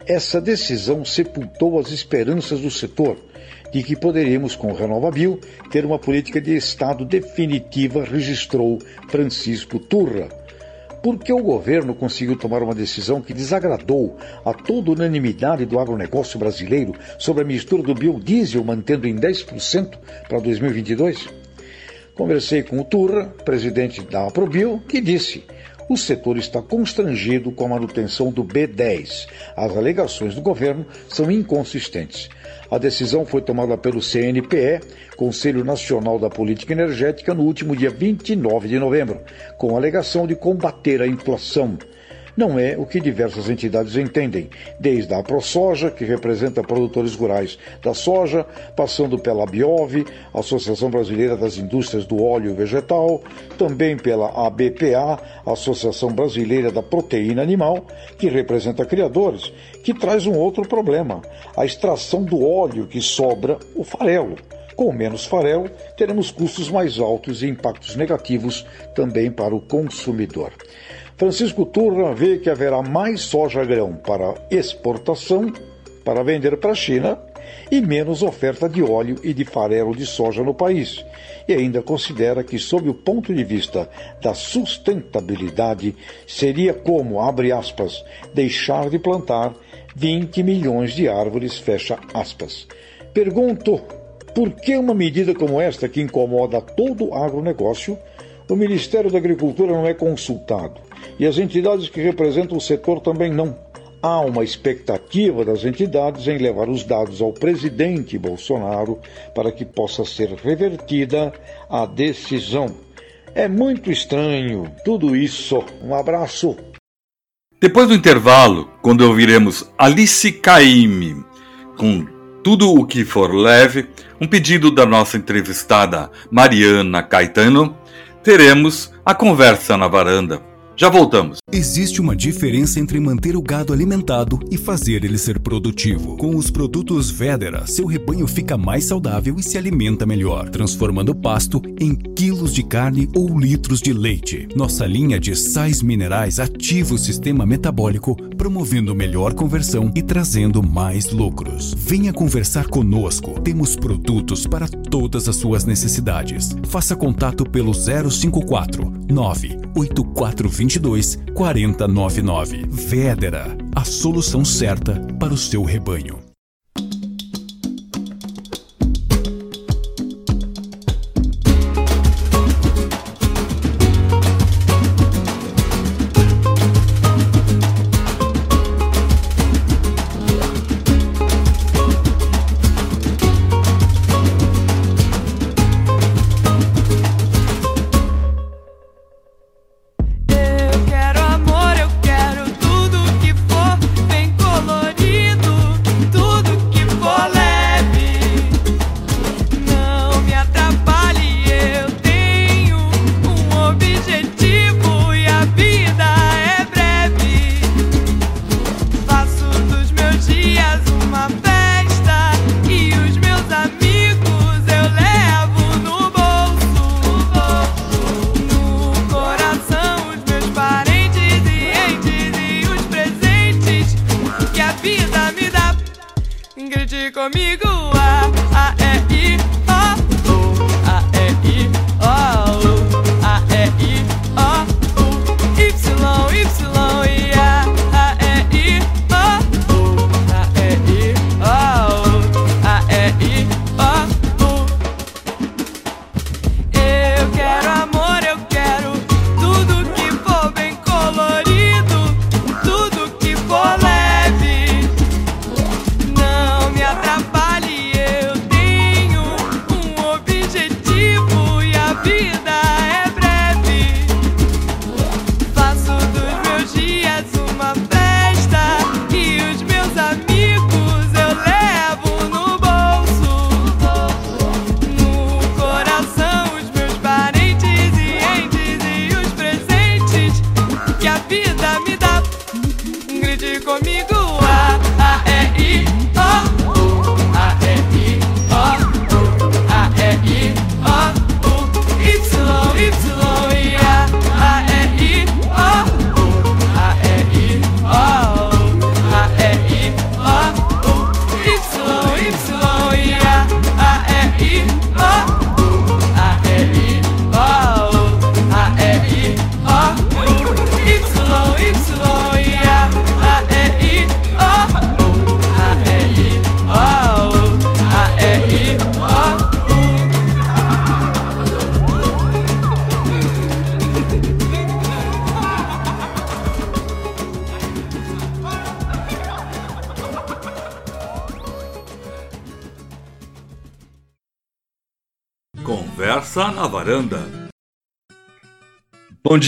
Speaker 14: Essa decisão sepultou as esperanças do setor de que poderíamos, com o RenovaBio, ter uma política de Estado definitiva, registrou Francisco Turra porque o governo conseguiu tomar uma decisão que desagradou a toda unanimidade do agronegócio brasileiro sobre a mistura do biodiesel, mantendo em 10% para 2022? Conversei com o Turra, presidente da Aprobio, que disse: o setor está constrangido com a manutenção do B10. As alegações do governo são inconsistentes. A decisão foi tomada pelo CNPE, Conselho Nacional da Política Energética, no último dia 29 de novembro, com a alegação de combater a inflação não é o que diversas entidades entendem, desde a ProSoja, que representa produtores rurais da soja, passando pela Biov, Associação Brasileira das Indústrias do Óleo Vegetal, também pela ABPA, Associação Brasileira da Proteína Animal, que representa criadores, que traz um outro problema, a extração do óleo que sobra, o farelo. Com menos farelo, teremos custos mais altos e impactos negativos também para o consumidor. Francisco Turra vê que haverá mais soja-grão para exportação, para vender para a China, e menos oferta de óleo e de farelo de soja no país. E ainda considera que, sob o ponto de vista da sustentabilidade, seria como, abre aspas, deixar de plantar 20 milhões de árvores, fecha aspas. Pergunto, por que uma medida como esta, que incomoda todo o agronegócio, o Ministério da Agricultura não é consultado? E as entidades que representam o setor também não. Há uma expectativa das entidades em levar os dados ao presidente Bolsonaro para que possa ser revertida a decisão. É muito estranho tudo isso. Um abraço.
Speaker 2: Depois do intervalo, quando ouviremos Alice Caime com Tudo o que for leve, um pedido da nossa entrevistada Mariana Caetano, teremos a conversa na varanda. Já voltamos.
Speaker 1: Existe uma diferença entre manter o gado alimentado e fazer ele ser produtivo. Com os produtos Vedera, seu rebanho fica mais saudável e se alimenta melhor, transformando pasto em quilos de carne ou litros de leite. Nossa linha de sais minerais ativa o sistema metabólico, promovendo melhor conversão e trazendo mais lucros. Venha conversar conosco. Temos produtos para todas as suas necessidades. Faça contato pelo 054 98420 22 4099. Vedera, a solução certa para o seu rebanho.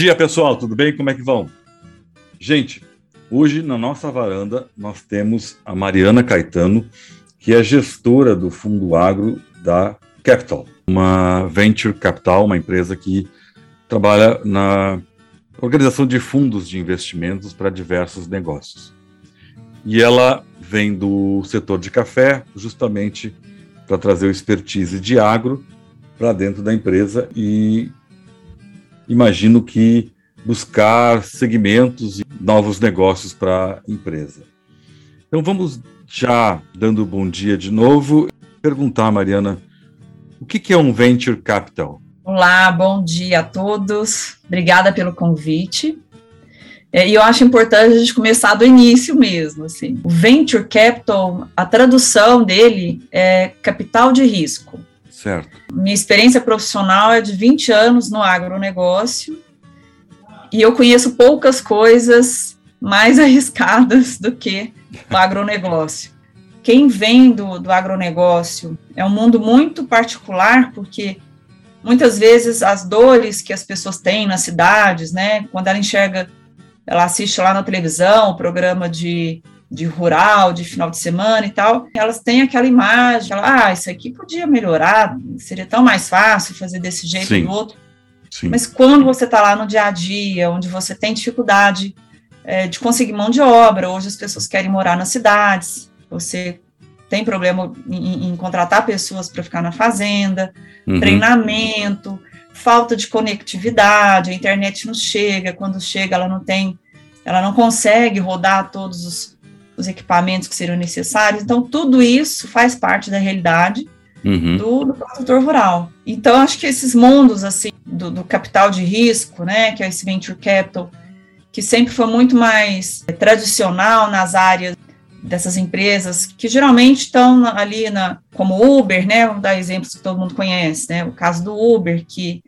Speaker 2: Dia, pessoal, tudo bem? Como é que vão? Gente, hoje na nossa varanda nós temos a Mariana Caetano, que é gestora do Fundo Agro da Capital, uma venture capital, uma empresa que trabalha na organização de fundos de investimentos para diversos negócios. E ela vem do setor de café, justamente para trazer o expertise de agro para dentro da empresa e imagino que buscar segmentos e novos negócios para a empresa. Então vamos já dando bom dia de novo, perguntar, Mariana, o que é um venture capital?
Speaker 15: Olá, bom dia a todos. Obrigada pelo convite. É, E eu acho importante a gente começar do início mesmo. Assim. O venture capital, a tradução dele é capital de risco.
Speaker 2: Certo.
Speaker 15: Minha experiência profissional é de 20 anos no agronegócio e eu conheço poucas coisas mais arriscadas do que o agronegócio. Quem vem do, do agronegócio é um mundo muito particular, porque muitas vezes as dores que as pessoas têm nas cidades, né, quando ela enxerga, ela assiste lá na televisão o programa de, de rural, de final de semana e tal, elas têm aquela imagem, ela, ah, isso aqui podia melhorar, seria tão mais fácil fazer desse jeito
Speaker 2: Sim.
Speaker 15: e do outro.
Speaker 2: Sim.
Speaker 15: Mas quando você está lá no dia a dia, onde você tem dificuldade é, de conseguir mão de obra, hoje as pessoas querem morar nas cidades, você tem problema em, em contratar pessoas para ficar na fazenda,
Speaker 16: Uhum.
Speaker 15: treinamento, falta de conectividade, a internet não chega, quando chega ela não tem, ela não consegue rodar todos os, os equipamentos que seriam necessários, então tudo isso faz parte da realidade
Speaker 2: Uhum.
Speaker 15: do, do produtor rural. Então, acho que esses mundos, assim, do, do capital de risco, né, que é esse venture capital, que sempre foi muito mais eh, tradicional nas áreas dessas empresas, que geralmente estão ali na, como Uber, né, vamos dar exemplos que todo mundo conhece, né, o caso do Uber, que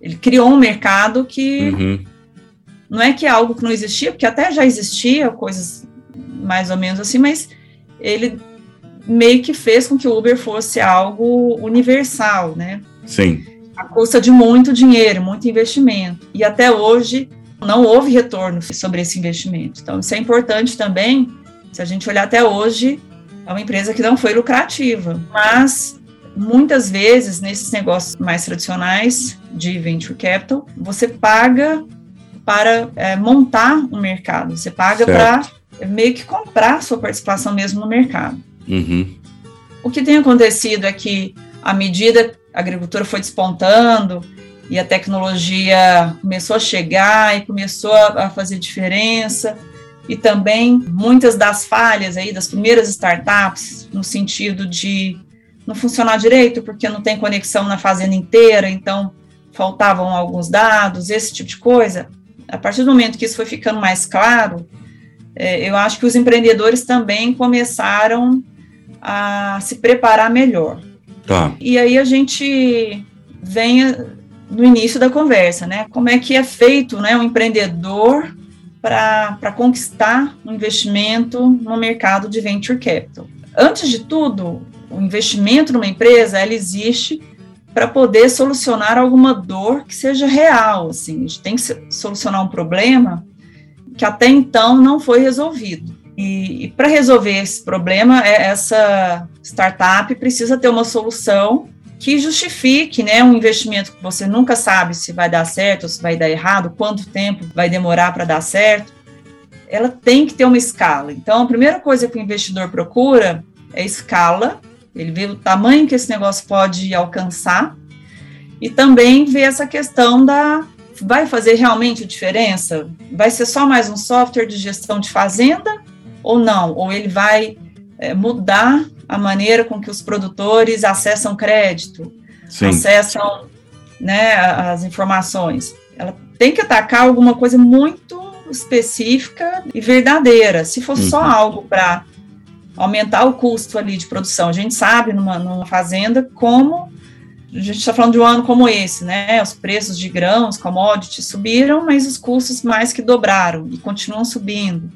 Speaker 15: ele criou um mercado que
Speaker 2: Uhum.
Speaker 15: não é que é algo que não existia, porque até já existia coisas mais ou menos assim, mas ele meio que fez com que o Uber fosse algo universal, né?
Speaker 2: Sim.
Speaker 15: A custa de muito dinheiro, muito investimento. E até hoje não houve retorno sobre esse investimento. Então, isso é importante também. Se a gente olhar até hoje, é uma empresa que não foi lucrativa, mas muitas vezes nesses negócios mais tradicionais de venture capital, você paga para é, montar um mercado, você paga para meio que comprar sua participação mesmo no mercado.
Speaker 2: Uhum.
Speaker 15: O que tem acontecido é que, à medida que a agricultura foi despontando e a tecnologia começou a chegar e começou a, a fazer diferença, e também muitas das falhas aí das primeiras startups, no sentido de não funcionar direito porque não tem conexão na fazenda inteira, então faltavam alguns dados, esse tipo de coisa. A partir do momento que isso foi ficando mais claro, é, eu acho que os empreendedores também começaram a se preparar melhor.
Speaker 2: Tá.
Speaker 15: E aí a gente vem a- no início da conversa, né? Como é que é feito né, um empreendedor para conquistar um investimento no mercado de venture capital? Antes de tudo, o investimento numa empresa, ela existe para poder solucionar alguma dor que seja real, assim. A gente tem que solucionar um problema que até então não foi resolvido. E, e para resolver esse problema, é- essa startup precisa ter uma solução que justifique né, um investimento que você nunca sabe se vai dar certo ou se vai dar errado, quanto tempo vai demorar para dar certo. ela tem que ter uma escala. Então, a primeira coisa que o investidor procura é escala, ele vê o tamanho que esse negócio pode alcançar e também vê essa questão da vai fazer realmente diferença? Vai ser só mais um software de gestão de fazenda ou não? Ou ele vai é, mudar a maneira com que os produtores acessam crédito, Sim. acessam né, as informações? Ela tem que atacar alguma coisa muito específica e verdadeira. Se for uhum. só algo para aumentar o custo ali de produção, a gente sabe numa, numa fazenda como a gente está falando de um ano como esse, né? Os preços de grãos, commodities subiram, mas os custos mais que dobraram e continuam subindo.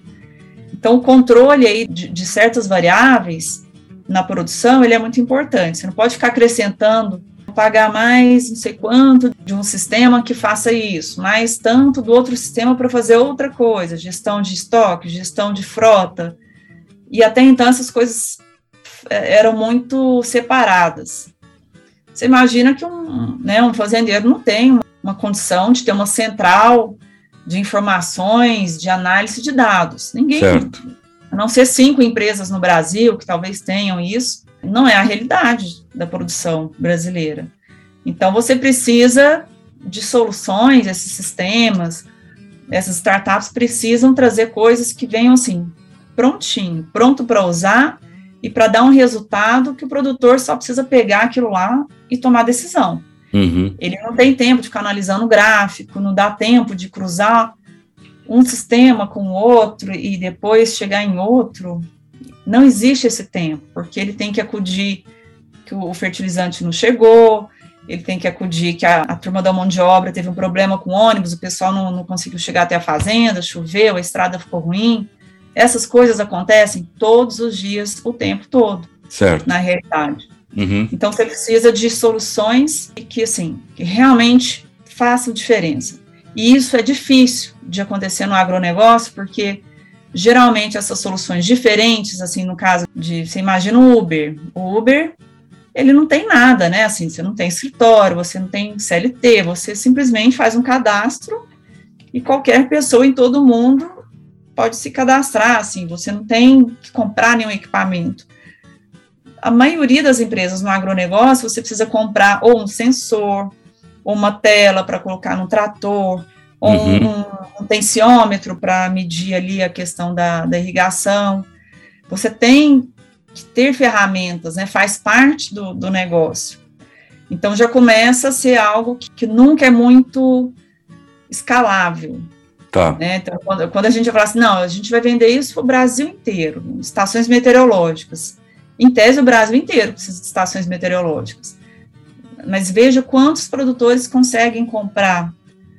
Speaker 15: Então, o controle aí de, de certas variáveis na produção, ele é muito importante. Você não pode ficar acrescentando pagar mais não sei quanto de um sistema que faça isso, mais tanto do outro sistema para fazer outra coisa, gestão de estoque, gestão de frota. E até então essas coisas é, eram muito separadas. Você imagina que um, né, um fazendeiro não tem uma condição de ter uma central de informações, de análise de dados. Ninguém, certo. a não ser cinco empresas no Brasil que talvez tenham isso, não é a realidade da produção brasileira. Então, você precisa de soluções, esses sistemas, essas startups precisam trazer coisas que venham assim, prontinho, pronto para usar e para dar um resultado que o produtor só precisa pegar aquilo lá e tomar decisão. Uhum. Ele não tem tempo de ficar analisando o gráfico, não dá tempo de cruzar um sistema com o outro e depois chegar em outro. Não existe esse tempo, porque ele tem que acudir que o fertilizante não chegou, ele tem que acudir que a, a, turma da mão de obra teve um problema com o ônibus, o pessoal não, não conseguiu chegar até a fazenda, choveu, a estrada ficou ruim. Essas coisas acontecem todos os dias, o tempo todo, certo. na realidade. Uhum. Então você precisa de soluções que assim que realmente façam diferença. E isso é difícil de acontecer no agronegócio, porque geralmente essas soluções diferentes, assim, no caso de, você imagina o Uber. O Uber, ele não tem nada, né? Assim, você não tem escritório, você não tem CLT, você simplesmente faz um cadastro e qualquer pessoa em todo o mundo pode se cadastrar, assim, você não tem que comprar nenhum equipamento. A maioria das empresas no agronegócio, você precisa comprar ou um sensor, ou uma tela para colocar no trator, ou uhum. um, um tensiômetro para medir ali a questão da, da irrigação. Você tem que ter ferramentas, né, faz parte do, do negócio. Então já começa a ser algo que, que nunca é muito escalável. Tá. Né? Então, quando, quando, a gente fala assim, não, a gente vai vender isso para o Brasil inteiro, estações meteorológicas. Em tese, o Brasil inteiro precisa de estações meteorológicas. Mas veja quantos produtores conseguem comprar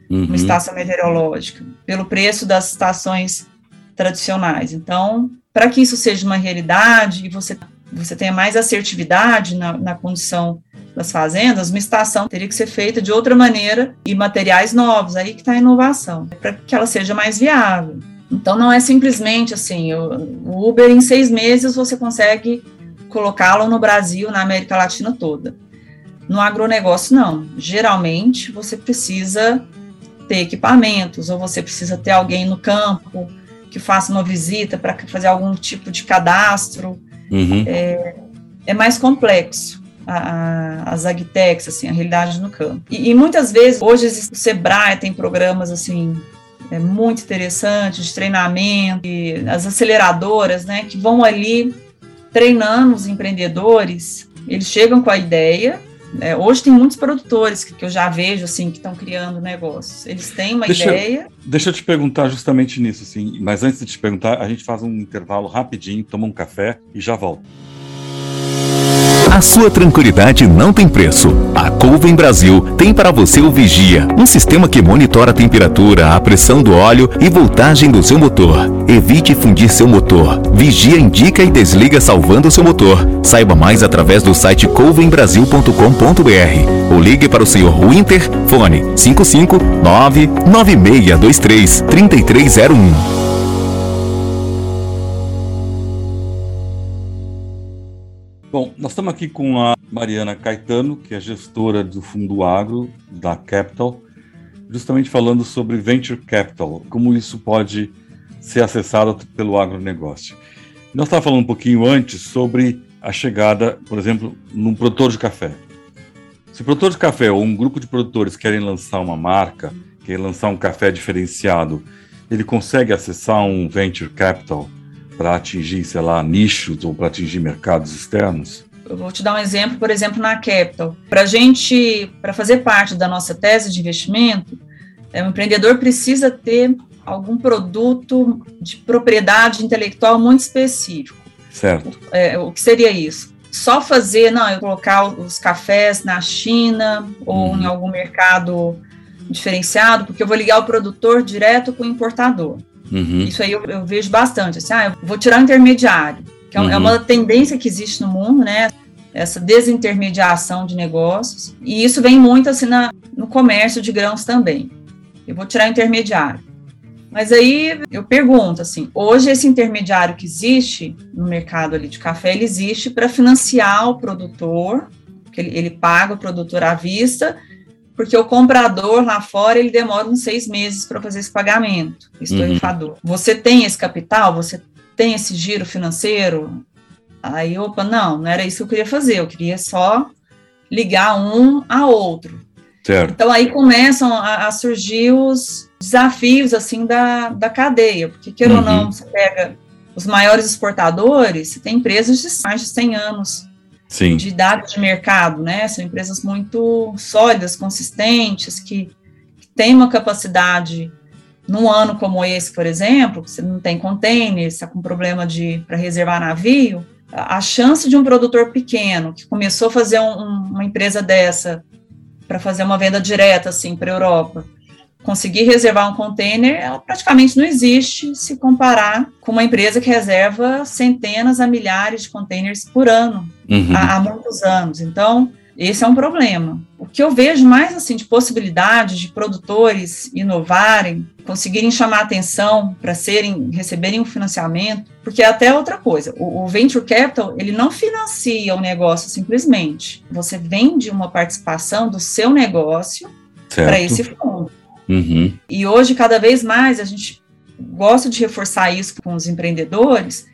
Speaker 15: uhum. uma estação meteorológica pelo preço das estações tradicionais. Então, para que isso seja uma realidade e você, você tenha mais assertividade na, na condição das fazendas, uma estação teria que ser feita de outra maneira e materiais novos, aí que está a inovação, para que ela seja mais viável. Então, não é simplesmente assim, o Uber em seis meses você consegue colocá-lo no Brasil, na América Latina toda. No agronegócio, não. Geralmente, você precisa ter equipamentos, ou você precisa ter alguém no campo que faça uma visita para fazer algum tipo de cadastro. Uhum. É, é, mais complexo a, a, as assim, a realidade no campo. E, e, muitas vezes, hoje o Sebrae tem programas, assim, é, muito interessantes de treinamento, e as aceleradoras, né, que vão ali treinando os empreendedores, eles chegam com a ideia, é, hoje tem muitos produtores que, que, eu já vejo assim que estão criando negócios. Eles têm uma deixa, ideia.
Speaker 2: Deixa eu te perguntar justamente nisso, assim. Mas antes de te perguntar, a gente faz um intervalo rapidinho, toma um café e já volta.
Speaker 4: A sua tranquilidade não tem preço. A Colvin Brasil tem para você o Vigia, um sistema que monitora a temperatura, a pressão do óleo e voltagem do seu motor. Evite fundir seu motor. Vigia indica e desliga salvando seu motor. Saiba mais através do site colvinbrasil.com.br ou ligue para o Sr. Winter, fone 559 9623 3301.
Speaker 2: Bom, nós estamos aqui com a Mariana Caetano, que é gestora do Fundo Agro da Capital, justamente falando sobre Venture Capital, como isso pode ser acessada pelo agronegócio. Nós estávamos falando um pouquinho antes sobre a chegada, por exemplo, num produtor de café. Se o produtor de café ou um grupo de produtores querem lançar uma marca, querem lançar um café diferenciado, ele consegue acessar um venture capital para atingir, sei lá, nichos ou para atingir mercados externos?
Speaker 15: Eu vou te dar um exemplo, por exemplo, na Capital. Para a gente, para fazer parte da nossa tese de investimento, é, o empreendedor precisa ter algum produto de propriedade intelectual muito específico.
Speaker 2: Certo.
Speaker 15: É, o que seria isso? Só fazer, não, eu colocar os cafés na China ou
Speaker 2: Uhum.
Speaker 15: em algum mercado diferenciado, porque eu vou ligar o produtor direto com o importador.
Speaker 2: Uhum.
Speaker 15: Isso aí eu, eu vejo bastante, assim, ah, eu vou tirar o intermediário, que é, um- é
Speaker 2: Uhum.
Speaker 15: uma tendência que existe no mundo, né? Essa desintermediação de negócios, e isso vem muito assim na, no comércio de grãos também. Eu vou tirar o intermediário. Mas aí eu pergunto assim, hoje esse intermediário que existe no mercado ali de café, ele existe para financiar o produtor, que ele, ele paga o produtor à vista, porque o comprador lá fora ele demora uns seis meses para fazer esse pagamento, esse
Speaker 2: Uhum.
Speaker 15: Você tem esse capital? Você tem esse giro financeiro? Aí, opa, não, não era isso que eu queria fazer, eu queria só ligar um a outro.
Speaker 2: Certo.
Speaker 15: Então aí começam a, a surgir os desafios assim da, da cadeia, porque queira ou
Speaker 2: Uhum.
Speaker 15: não, você pega os maiores exportadores, você tem empresas de mais de 100 anos
Speaker 2: Sim.
Speaker 15: de idade de mercado, né? São empresas muito sólidas, consistentes, que, que têm uma capacidade num ano como esse, por exemplo, que você não tem container, está com problema de para reservar navio, a, chance de um produtor pequeno que começou a fazer um- uma empresa dessa para fazer uma venda direta assim para a Europa, conseguir reservar um container, ela praticamente não existe se comparar com uma empresa que reserva centenas a milhares de containers por ano
Speaker 2: Uhum.
Speaker 15: há, há muitos anos. Então, esse é um problema. O que eu vejo mais assim de possibilidade de produtores inovarem, conseguirem chamar atenção para serem receberem um financiamento, porque é até outra coisa. O, o venture capital ele não financia o negócio simplesmente. Você vende uma participação do seu negócio para esse fundo.
Speaker 2: Uhum.
Speaker 15: E hoje, cada vez mais, a gente gosta de reforçar isso com os empreendedores.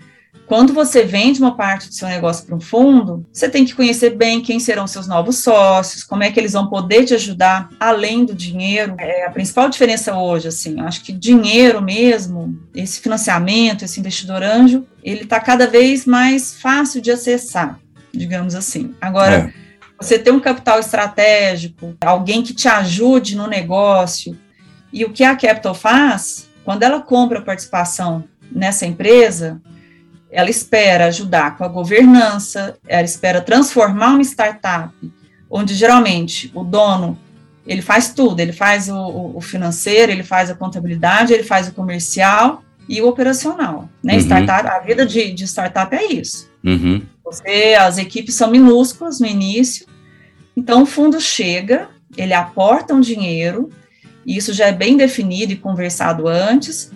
Speaker 15: Quando você vende uma parte do seu negócio para um fundo, você tem que conhecer bem quem serão seus novos sócios, como é que eles vão poder te ajudar além do dinheiro. É a principal diferença hoje, assim, eu acho que dinheiro mesmo, esse financiamento, esse investidor anjo, ele está cada vez mais fácil de acessar, digamos assim. Agora,
Speaker 2: É.
Speaker 15: você ter um capital estratégico, alguém que te ajude no negócio. E o que a Capital faz, quando ela compra participação nessa empresa, ela espera ajudar com a governança, ela espera transformar uma startup, onde geralmente o dono ele faz tudo, ele faz o- o financeiro, ele faz a contabilidade, ele faz o comercial e o operacional. Né?
Speaker 2: Uhum.
Speaker 15: Startup, a vida de, de startup é isso.
Speaker 2: Uhum.
Speaker 15: Você, as equipes são minúsculas no início, então o fundo chega, ele aporta um dinheiro, e isso já é bem definido e conversado antes,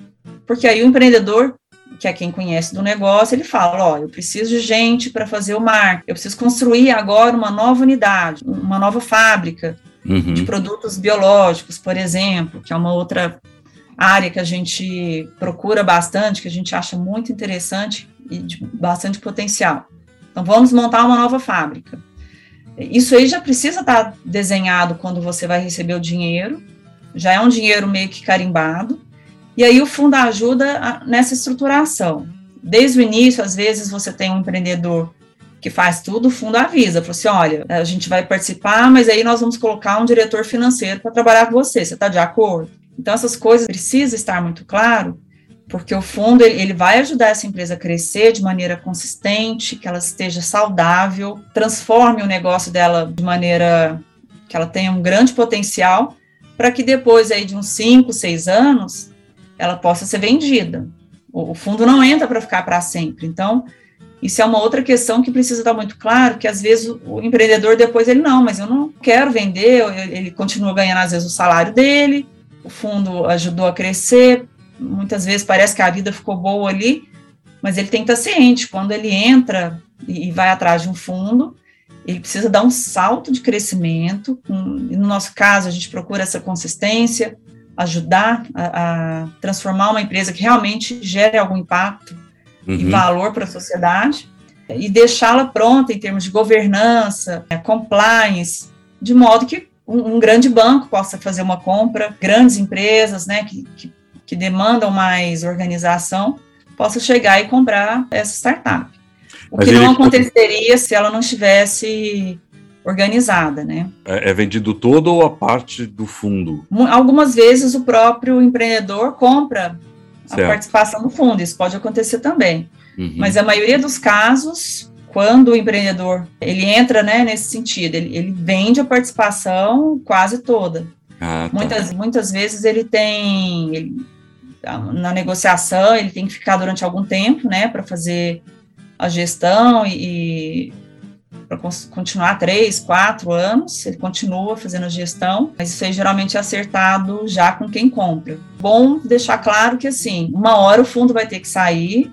Speaker 15: porque aí o empreendedor, que é quem conhece do negócio, ele fala: Ó, eu preciso de gente para fazer o marketing, eu preciso construir agora uma nova unidade, uma nova fábrica
Speaker 2: Uhum.
Speaker 15: de produtos biológicos, por exemplo, que é uma outra área que a gente procura bastante, que a gente acha muito interessante e de bastante potencial. Então, vamos montar uma nova fábrica. Isso aí já precisa estar desenhado quando você vai receber o dinheiro, já é um dinheiro meio que carimbado, e aí o fundo ajuda nessa estruturação. Desde o início, às vezes, você tem um empreendedor que faz tudo, o fundo avisa, fala assim, olha, a gente vai participar, mas aí nós vamos colocar um diretor financeiro para trabalhar com você, você está de acordo? Então, essas coisas precisam estar muito claro, porque o fundo ele, vai ajudar essa empresa a crescer de maneira consistente, que ela esteja saudável, transforme o negócio dela de maneira que ela tenha um grande potencial, para que depois aí de uns 5, 6 anos, ela possa ser vendida. O, fundo não entra para ficar para sempre. Então, isso é uma outra questão que precisa estar muito claro, que às vezes o, empreendedor depois ele não, mas eu não quero vender, ele continua ganhando às vezes o salário dele, o fundo ajudou a crescer, muitas vezes parece que a vida ficou boa ali, mas ele tem que estar ciente, quando ele entra e, e vai atrás de um fundo, ele precisa dar um salto de crescimento, e no nosso caso a gente procura essa consistência, ajudar a, a transformar uma empresa que realmente gere algum impacto e
Speaker 2: Uhum.
Speaker 15: valor para a sociedade e deixá-la pronta em termos de governança, compliance, de modo que um, um grande banco possa fazer uma compra, grandes empresas, né, que, que, que demandam mais organização, possa chegar e comprar essa startup. O
Speaker 2: Mas
Speaker 15: que não aconteceria se ela não estivesse organizada, né?
Speaker 2: É, é vendido todo ou a parte do fundo?
Speaker 15: Algumas vezes o próprio empreendedor compra a
Speaker 2: Certo.
Speaker 15: participação no fundo, isso pode acontecer também.
Speaker 2: Uhum.
Speaker 15: Mas a maioria dos casos, quando o empreendedor ele entra né, nesse sentido, ele, ele vende a participação quase toda.
Speaker 2: Ah, tá.
Speaker 15: Muitas, muitas vezes ele tem, ele- na negociação, ele tem que ficar durante algum tempo, né, para fazer a gestão e, para continuar três, quatro anos, ele continua fazendo a gestão, mas isso aí geralmente é acertado já com quem compra. Bom deixar claro que, assim, uma hora o fundo vai ter que sair,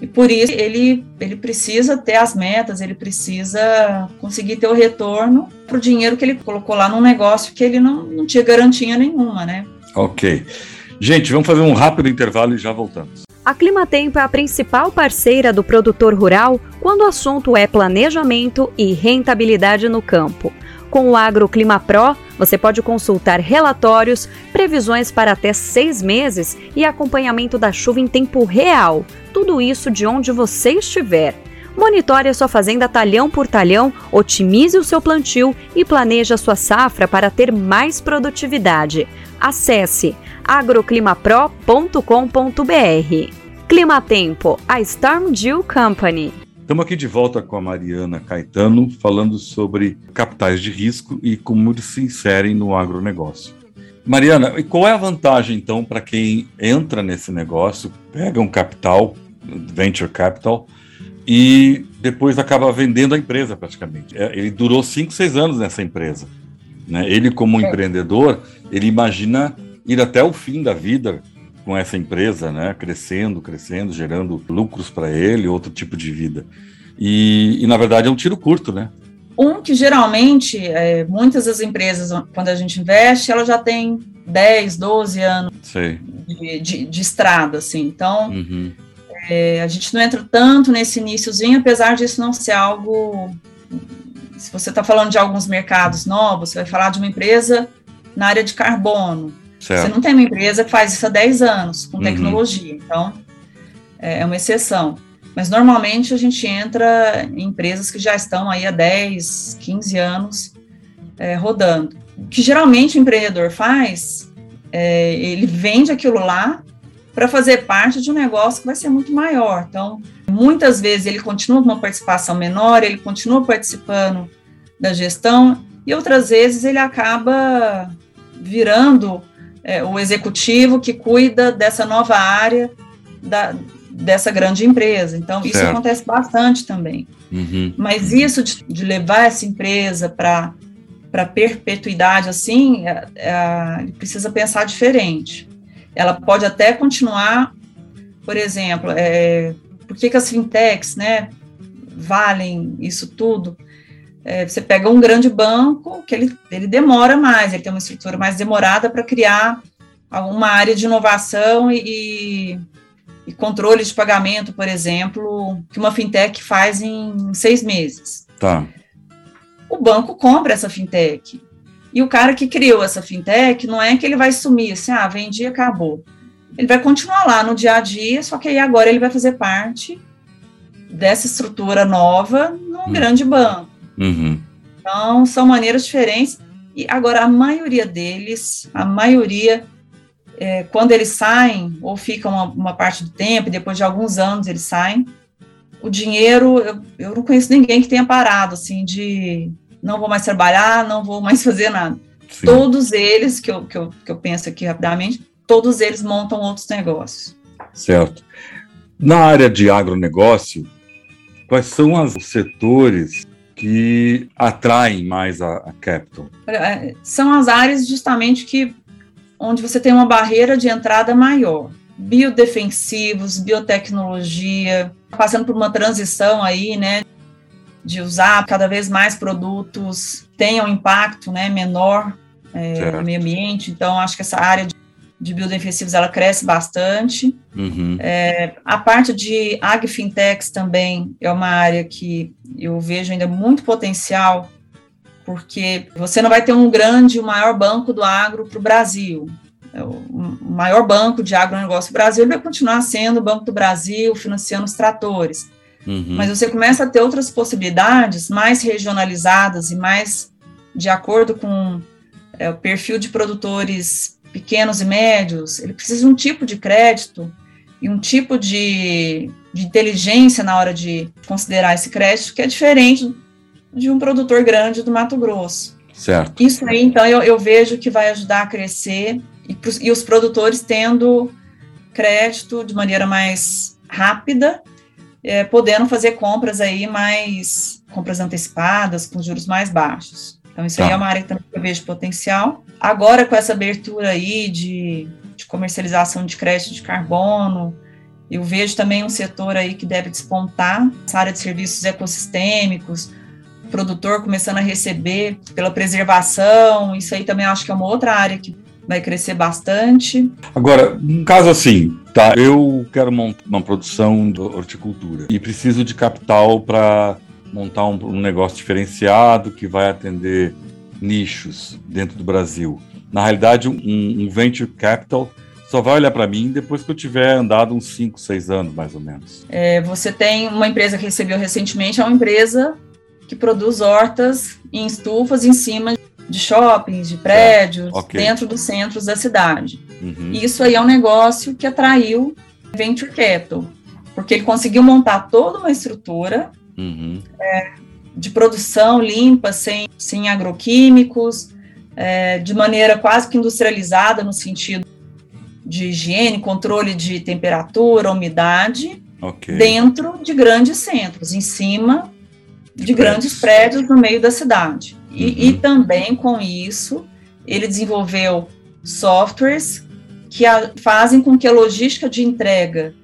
Speaker 15: e por isso ele, ele precisa ter as metas, ele precisa conseguir ter o retorno para o dinheiro que ele colocou lá num negócio que ele não, não tinha garantia nenhuma, né?
Speaker 2: Ok. Gente, vamos fazer um rápido intervalo e já voltamos.
Speaker 16: A Climatempo é a principal parceira do produtor rural quando o assunto é planejamento e rentabilidade no campo. Com o AgroClima Pro, você pode consultar relatórios, previsões para até seis meses e acompanhamento da chuva em tempo real. Tudo isso de onde você estiver. Monitore a sua fazenda talhão por talhão, otimize o seu plantio e planeje a sua safra para ter mais produtividade. Acesse agroclimapro.com.br. Climatempo, a Storm Dew Company.
Speaker 2: Estamos aqui de volta com a Mariana Caetano, falando sobre capitais de risco e como eles se inserem no agronegócio. Mariana, e qual é a vantagem, então, para quem entra nesse negócio, pega um capital, venture capital, e depois acaba vendendo a empresa praticamente? É, Ele durou 5, 6 anos nessa empresa. Né? Ele, como empreendedor, ele imagina ir até o fim da vida com essa empresa, né? crescendo, crescendo, gerando lucros para ele, outro tipo de vida. E, e, na verdade, é um tiro curto, né?
Speaker 15: Um que geralmente, é, muitas das empresas, quando a gente investe, ela já tem 10, 12 anos de, de, de estrada, assim. Então,
Speaker 2: Uhum.
Speaker 15: é, a gente não entra tanto nesse iníciozinho, apesar disso não ser algo. Se você está falando de alguns mercados novos, você vai falar de uma empresa na área de carbono.
Speaker 2: Certo.
Speaker 15: Você não tem uma empresa que faz isso há 10 anos, com
Speaker 2: Uhum.
Speaker 15: tecnologia. Então, é uma exceção. Mas normalmente a gente entra em empresas que já estão aí há 10, 15 anos é, rodando. O que geralmente o empreendedor faz, é, ele vende aquilo lá para fazer parte de um negócio que vai ser muito maior. Então, muitas vezes ele continua com uma participação menor, ele continua participando da gestão, e outras vezes ele acaba virando é, o executivo que cuida dessa nova área da, dessa grande empresa. Então, isso
Speaker 2: Certo.
Speaker 15: acontece bastante também.
Speaker 2: Uhum.
Speaker 15: Mas isso de, de levar essa empresa para para perpetuidade assim, é, é, precisa pensar diferente. Ela pode até continuar, por exemplo, é, por que, que as fintechs, né, valem isso tudo? É, você pega um grande banco que ele, ele demora mais, ele tem uma estrutura mais demorada para criar uma área de inovação e, e, e controle de pagamento, por exemplo, que uma fintech faz em seis meses
Speaker 2: Tá.
Speaker 15: o banco compra essa fintech. E o cara que criou essa fintech não é que ele vai sumir assim, ah, vendi e acabou. Ele vai continuar lá no dia a dia, só que aí agora ele vai fazer parte dessa estrutura nova num grande banco.
Speaker 2: Uhum.
Speaker 15: Então, são maneiras diferentes. E agora, a maioria deles, a maioria, é, quando eles saem, ou ficam uma, uma parte do tempo, e depois de alguns anos eles saem, o dinheiro, eu, eu não conheço ninguém que tenha parado, assim, de não vou mais trabalhar, não vou mais fazer nada.
Speaker 2: Sim.
Speaker 15: Todos eles, que eu, que, eu, que eu penso aqui rapidamente, todos eles montam outros negócios.
Speaker 2: Certo. Na área de agronegócio, quais são os setores que atraem mais a, a capital?
Speaker 15: É, São as áreas justamente que onde você tem uma barreira de entrada maior. Biodefensivos, biotecnologia, passando por uma transição aí, né, de usar cada vez mais produtos tenham impacto, né, menor é, no meio ambiente. Então, acho que essa área de de biodefensivos ela cresce bastante.
Speaker 2: Uhum.
Speaker 15: É, a parte de agfintechs também é uma área que eu vejo ainda muito potencial, porque você não vai ter um grande, o maior banco do agro para o Brasil. É, o maior banco de agronegócio do Brasil vai continuar sendo o Banco do Brasil, financiando os tratores.
Speaker 2: Uhum.
Speaker 15: Mas você começa a ter outras possibilidades mais regionalizadas e mais de acordo com é, o perfil de produtores pequenos e médios. Ele precisa de um tipo de crédito e um tipo de, de inteligência na hora de considerar esse crédito que é diferente de um produtor grande do Mato Grosso.
Speaker 2: Certo.
Speaker 15: Isso aí, então, eu, eu vejo que vai ajudar a crescer e, e os produtores tendo crédito de maneira mais rápida, é, podendo fazer compras aí mais, compras antecipadas, com juros mais baixos. Então, isso aí
Speaker 2: Tá.
Speaker 15: é uma área que também eu vejo potencial. Agora, com essa abertura aí de, de comercialização de crédito de carbono, eu vejo também um setor aí que deve despontar, essa área de serviços ecossistêmicos, produtor começando a receber pela preservação, isso aí também acho que é uma outra área que vai crescer bastante.
Speaker 2: Agora, um caso assim, tá? Eu quero montar uma produção de horticultura e preciso de capital para montar um, um negócio diferenciado que vai atender nichos dentro do Brasil. Na realidade, um, um venture capital só vai olhar para mim depois que eu tiver andado uns 5, 6 anos, mais ou menos.
Speaker 15: É, você tem uma empresa que recebeu recentemente, é uma empresa que produz hortas em estufas em cima de shoppings, de prédios,
Speaker 2: ok.
Speaker 15: dentro dos centros da cidade.
Speaker 2: Uhum.
Speaker 15: Isso aí é um negócio que atraiu Venture Capital, porque ele conseguiu montar toda uma estrutura
Speaker 2: Uhum.
Speaker 15: de produção limpa, sem, sem agroquímicos, é, de maneira quase que industrializada, no sentido de higiene, controle de temperatura, umidade,
Speaker 2: Ok.
Speaker 15: dentro de grandes centros, em cima de grandes prédios no meio da cidade. E, e também com isso, ele desenvolveu softwares que a- fazem com que a logística de entrega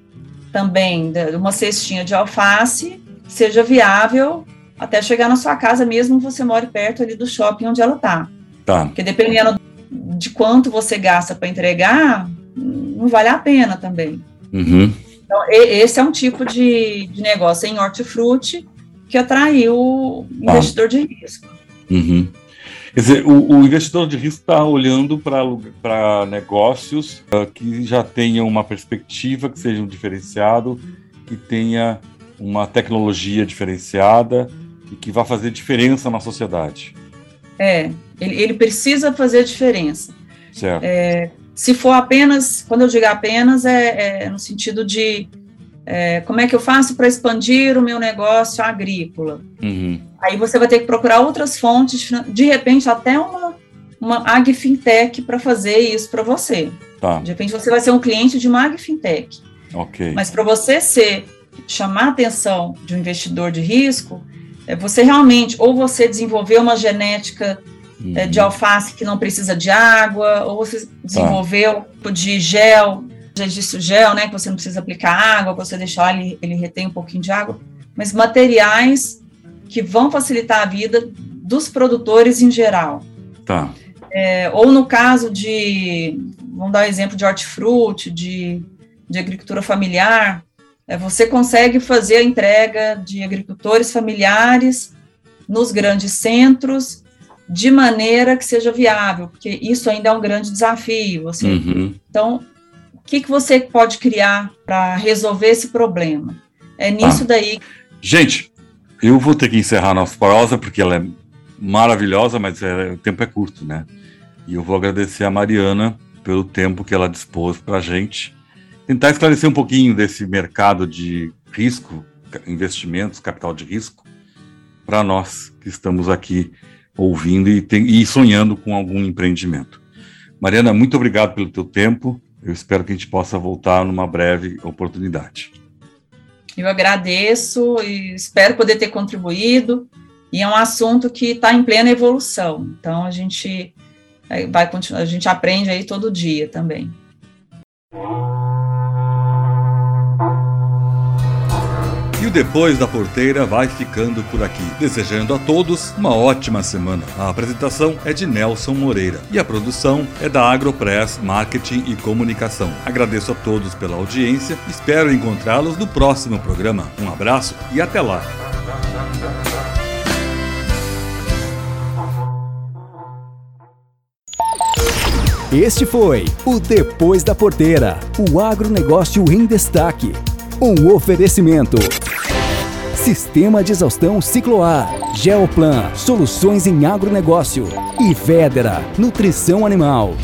Speaker 15: também de uma cestinha de alface seja viável até chegar na sua casa, mesmo que você more perto ali do shopping onde ela está.
Speaker 2: Tá.
Speaker 15: Porque dependendo de quanto você gasta para entregar, não vale a pena também.
Speaker 2: Uhum.
Speaker 15: Então, esse é um tipo de, de negócio em hortifruti que atraiu o
Speaker 2: Tá.
Speaker 15: investidor de risco.
Speaker 2: Uhum. Quer dizer, o, o investidor de risco está olhando para negócios ah, que já tenham uma perspectiva, que seja um diferenciado, que tenha uma tecnologia diferenciada e que vá fazer diferença na sociedade.
Speaker 15: É, ele, ele precisa fazer diferença.
Speaker 2: Certo.
Speaker 15: É, se for apenas, quando eu digo apenas, é, é no sentido de é, como é que eu faço para expandir o meu negócio agrícola.
Speaker 2: Uhum.
Speaker 15: Aí você vai ter que procurar outras fontes, de repente até uma, uma agfintech para fazer isso para você.
Speaker 2: Tá.
Speaker 15: De repente você vai ser um cliente de uma agfintech.
Speaker 2: Ok.
Speaker 15: Mas para você ser chamar a atenção de um investidor de risco, é você realmente ou você desenvolver uma genética é, de alface que não precisa de água, ou você desenvolveu um tipo de gel, já o gel, né, que você não precisa aplicar água, você deixar ele, ele retém um pouquinho de água, mas materiais que vão facilitar a vida dos produtores em geral.
Speaker 2: Tá.
Speaker 15: É, ou no caso de, vamos dar um exemplo de hortifruti, de, de agricultura familiar, você consegue fazer a entrega de agricultores familiares nos grandes centros de maneira que seja viável, porque isso ainda é um grande desafio. Você,
Speaker 2: Uhum.
Speaker 15: Então, o que, que você pode criar para resolver esse problema? É nisso daí
Speaker 2: Gente, eu vou ter que encerrar a nossa prosa porque ela é maravilhosa, mas é- o tempo é curto, né? E eu vou agradecer a Mariana pelo tempo que ela dispôs para a gente. Tentar esclarecer um pouquinho desse mercado de risco, investimentos, capital de risco, para nós que estamos aqui ouvindo e, tem- e sonhando com algum empreendimento. Mariana, muito obrigado pelo teu tempo. Eu espero que a gente possa voltar numa breve oportunidade.
Speaker 15: Eu agradeço e espero poder ter contribuído. E é um assunto que está em plena evolução. Então a gente eh, vai continuar, a gente aprende aí todo dia também.
Speaker 2: E o Depois da Porteira vai ficando por aqui, desejando a todos uma ótima semana. A apresentação é de Nelson Moreira e a produção é da Agropress Marketing e Comunicação. Agradeço a todos pela audiência, espero encontrá-los no próximo programa. Um abraço e até lá!
Speaker 1: Este foi o Depois da Porteira, o agronegócio em destaque. Um oferecimento. Sistema de exaustão Cicloar, Geoplan, soluções em agronegócio e Vedera, nutrição animal.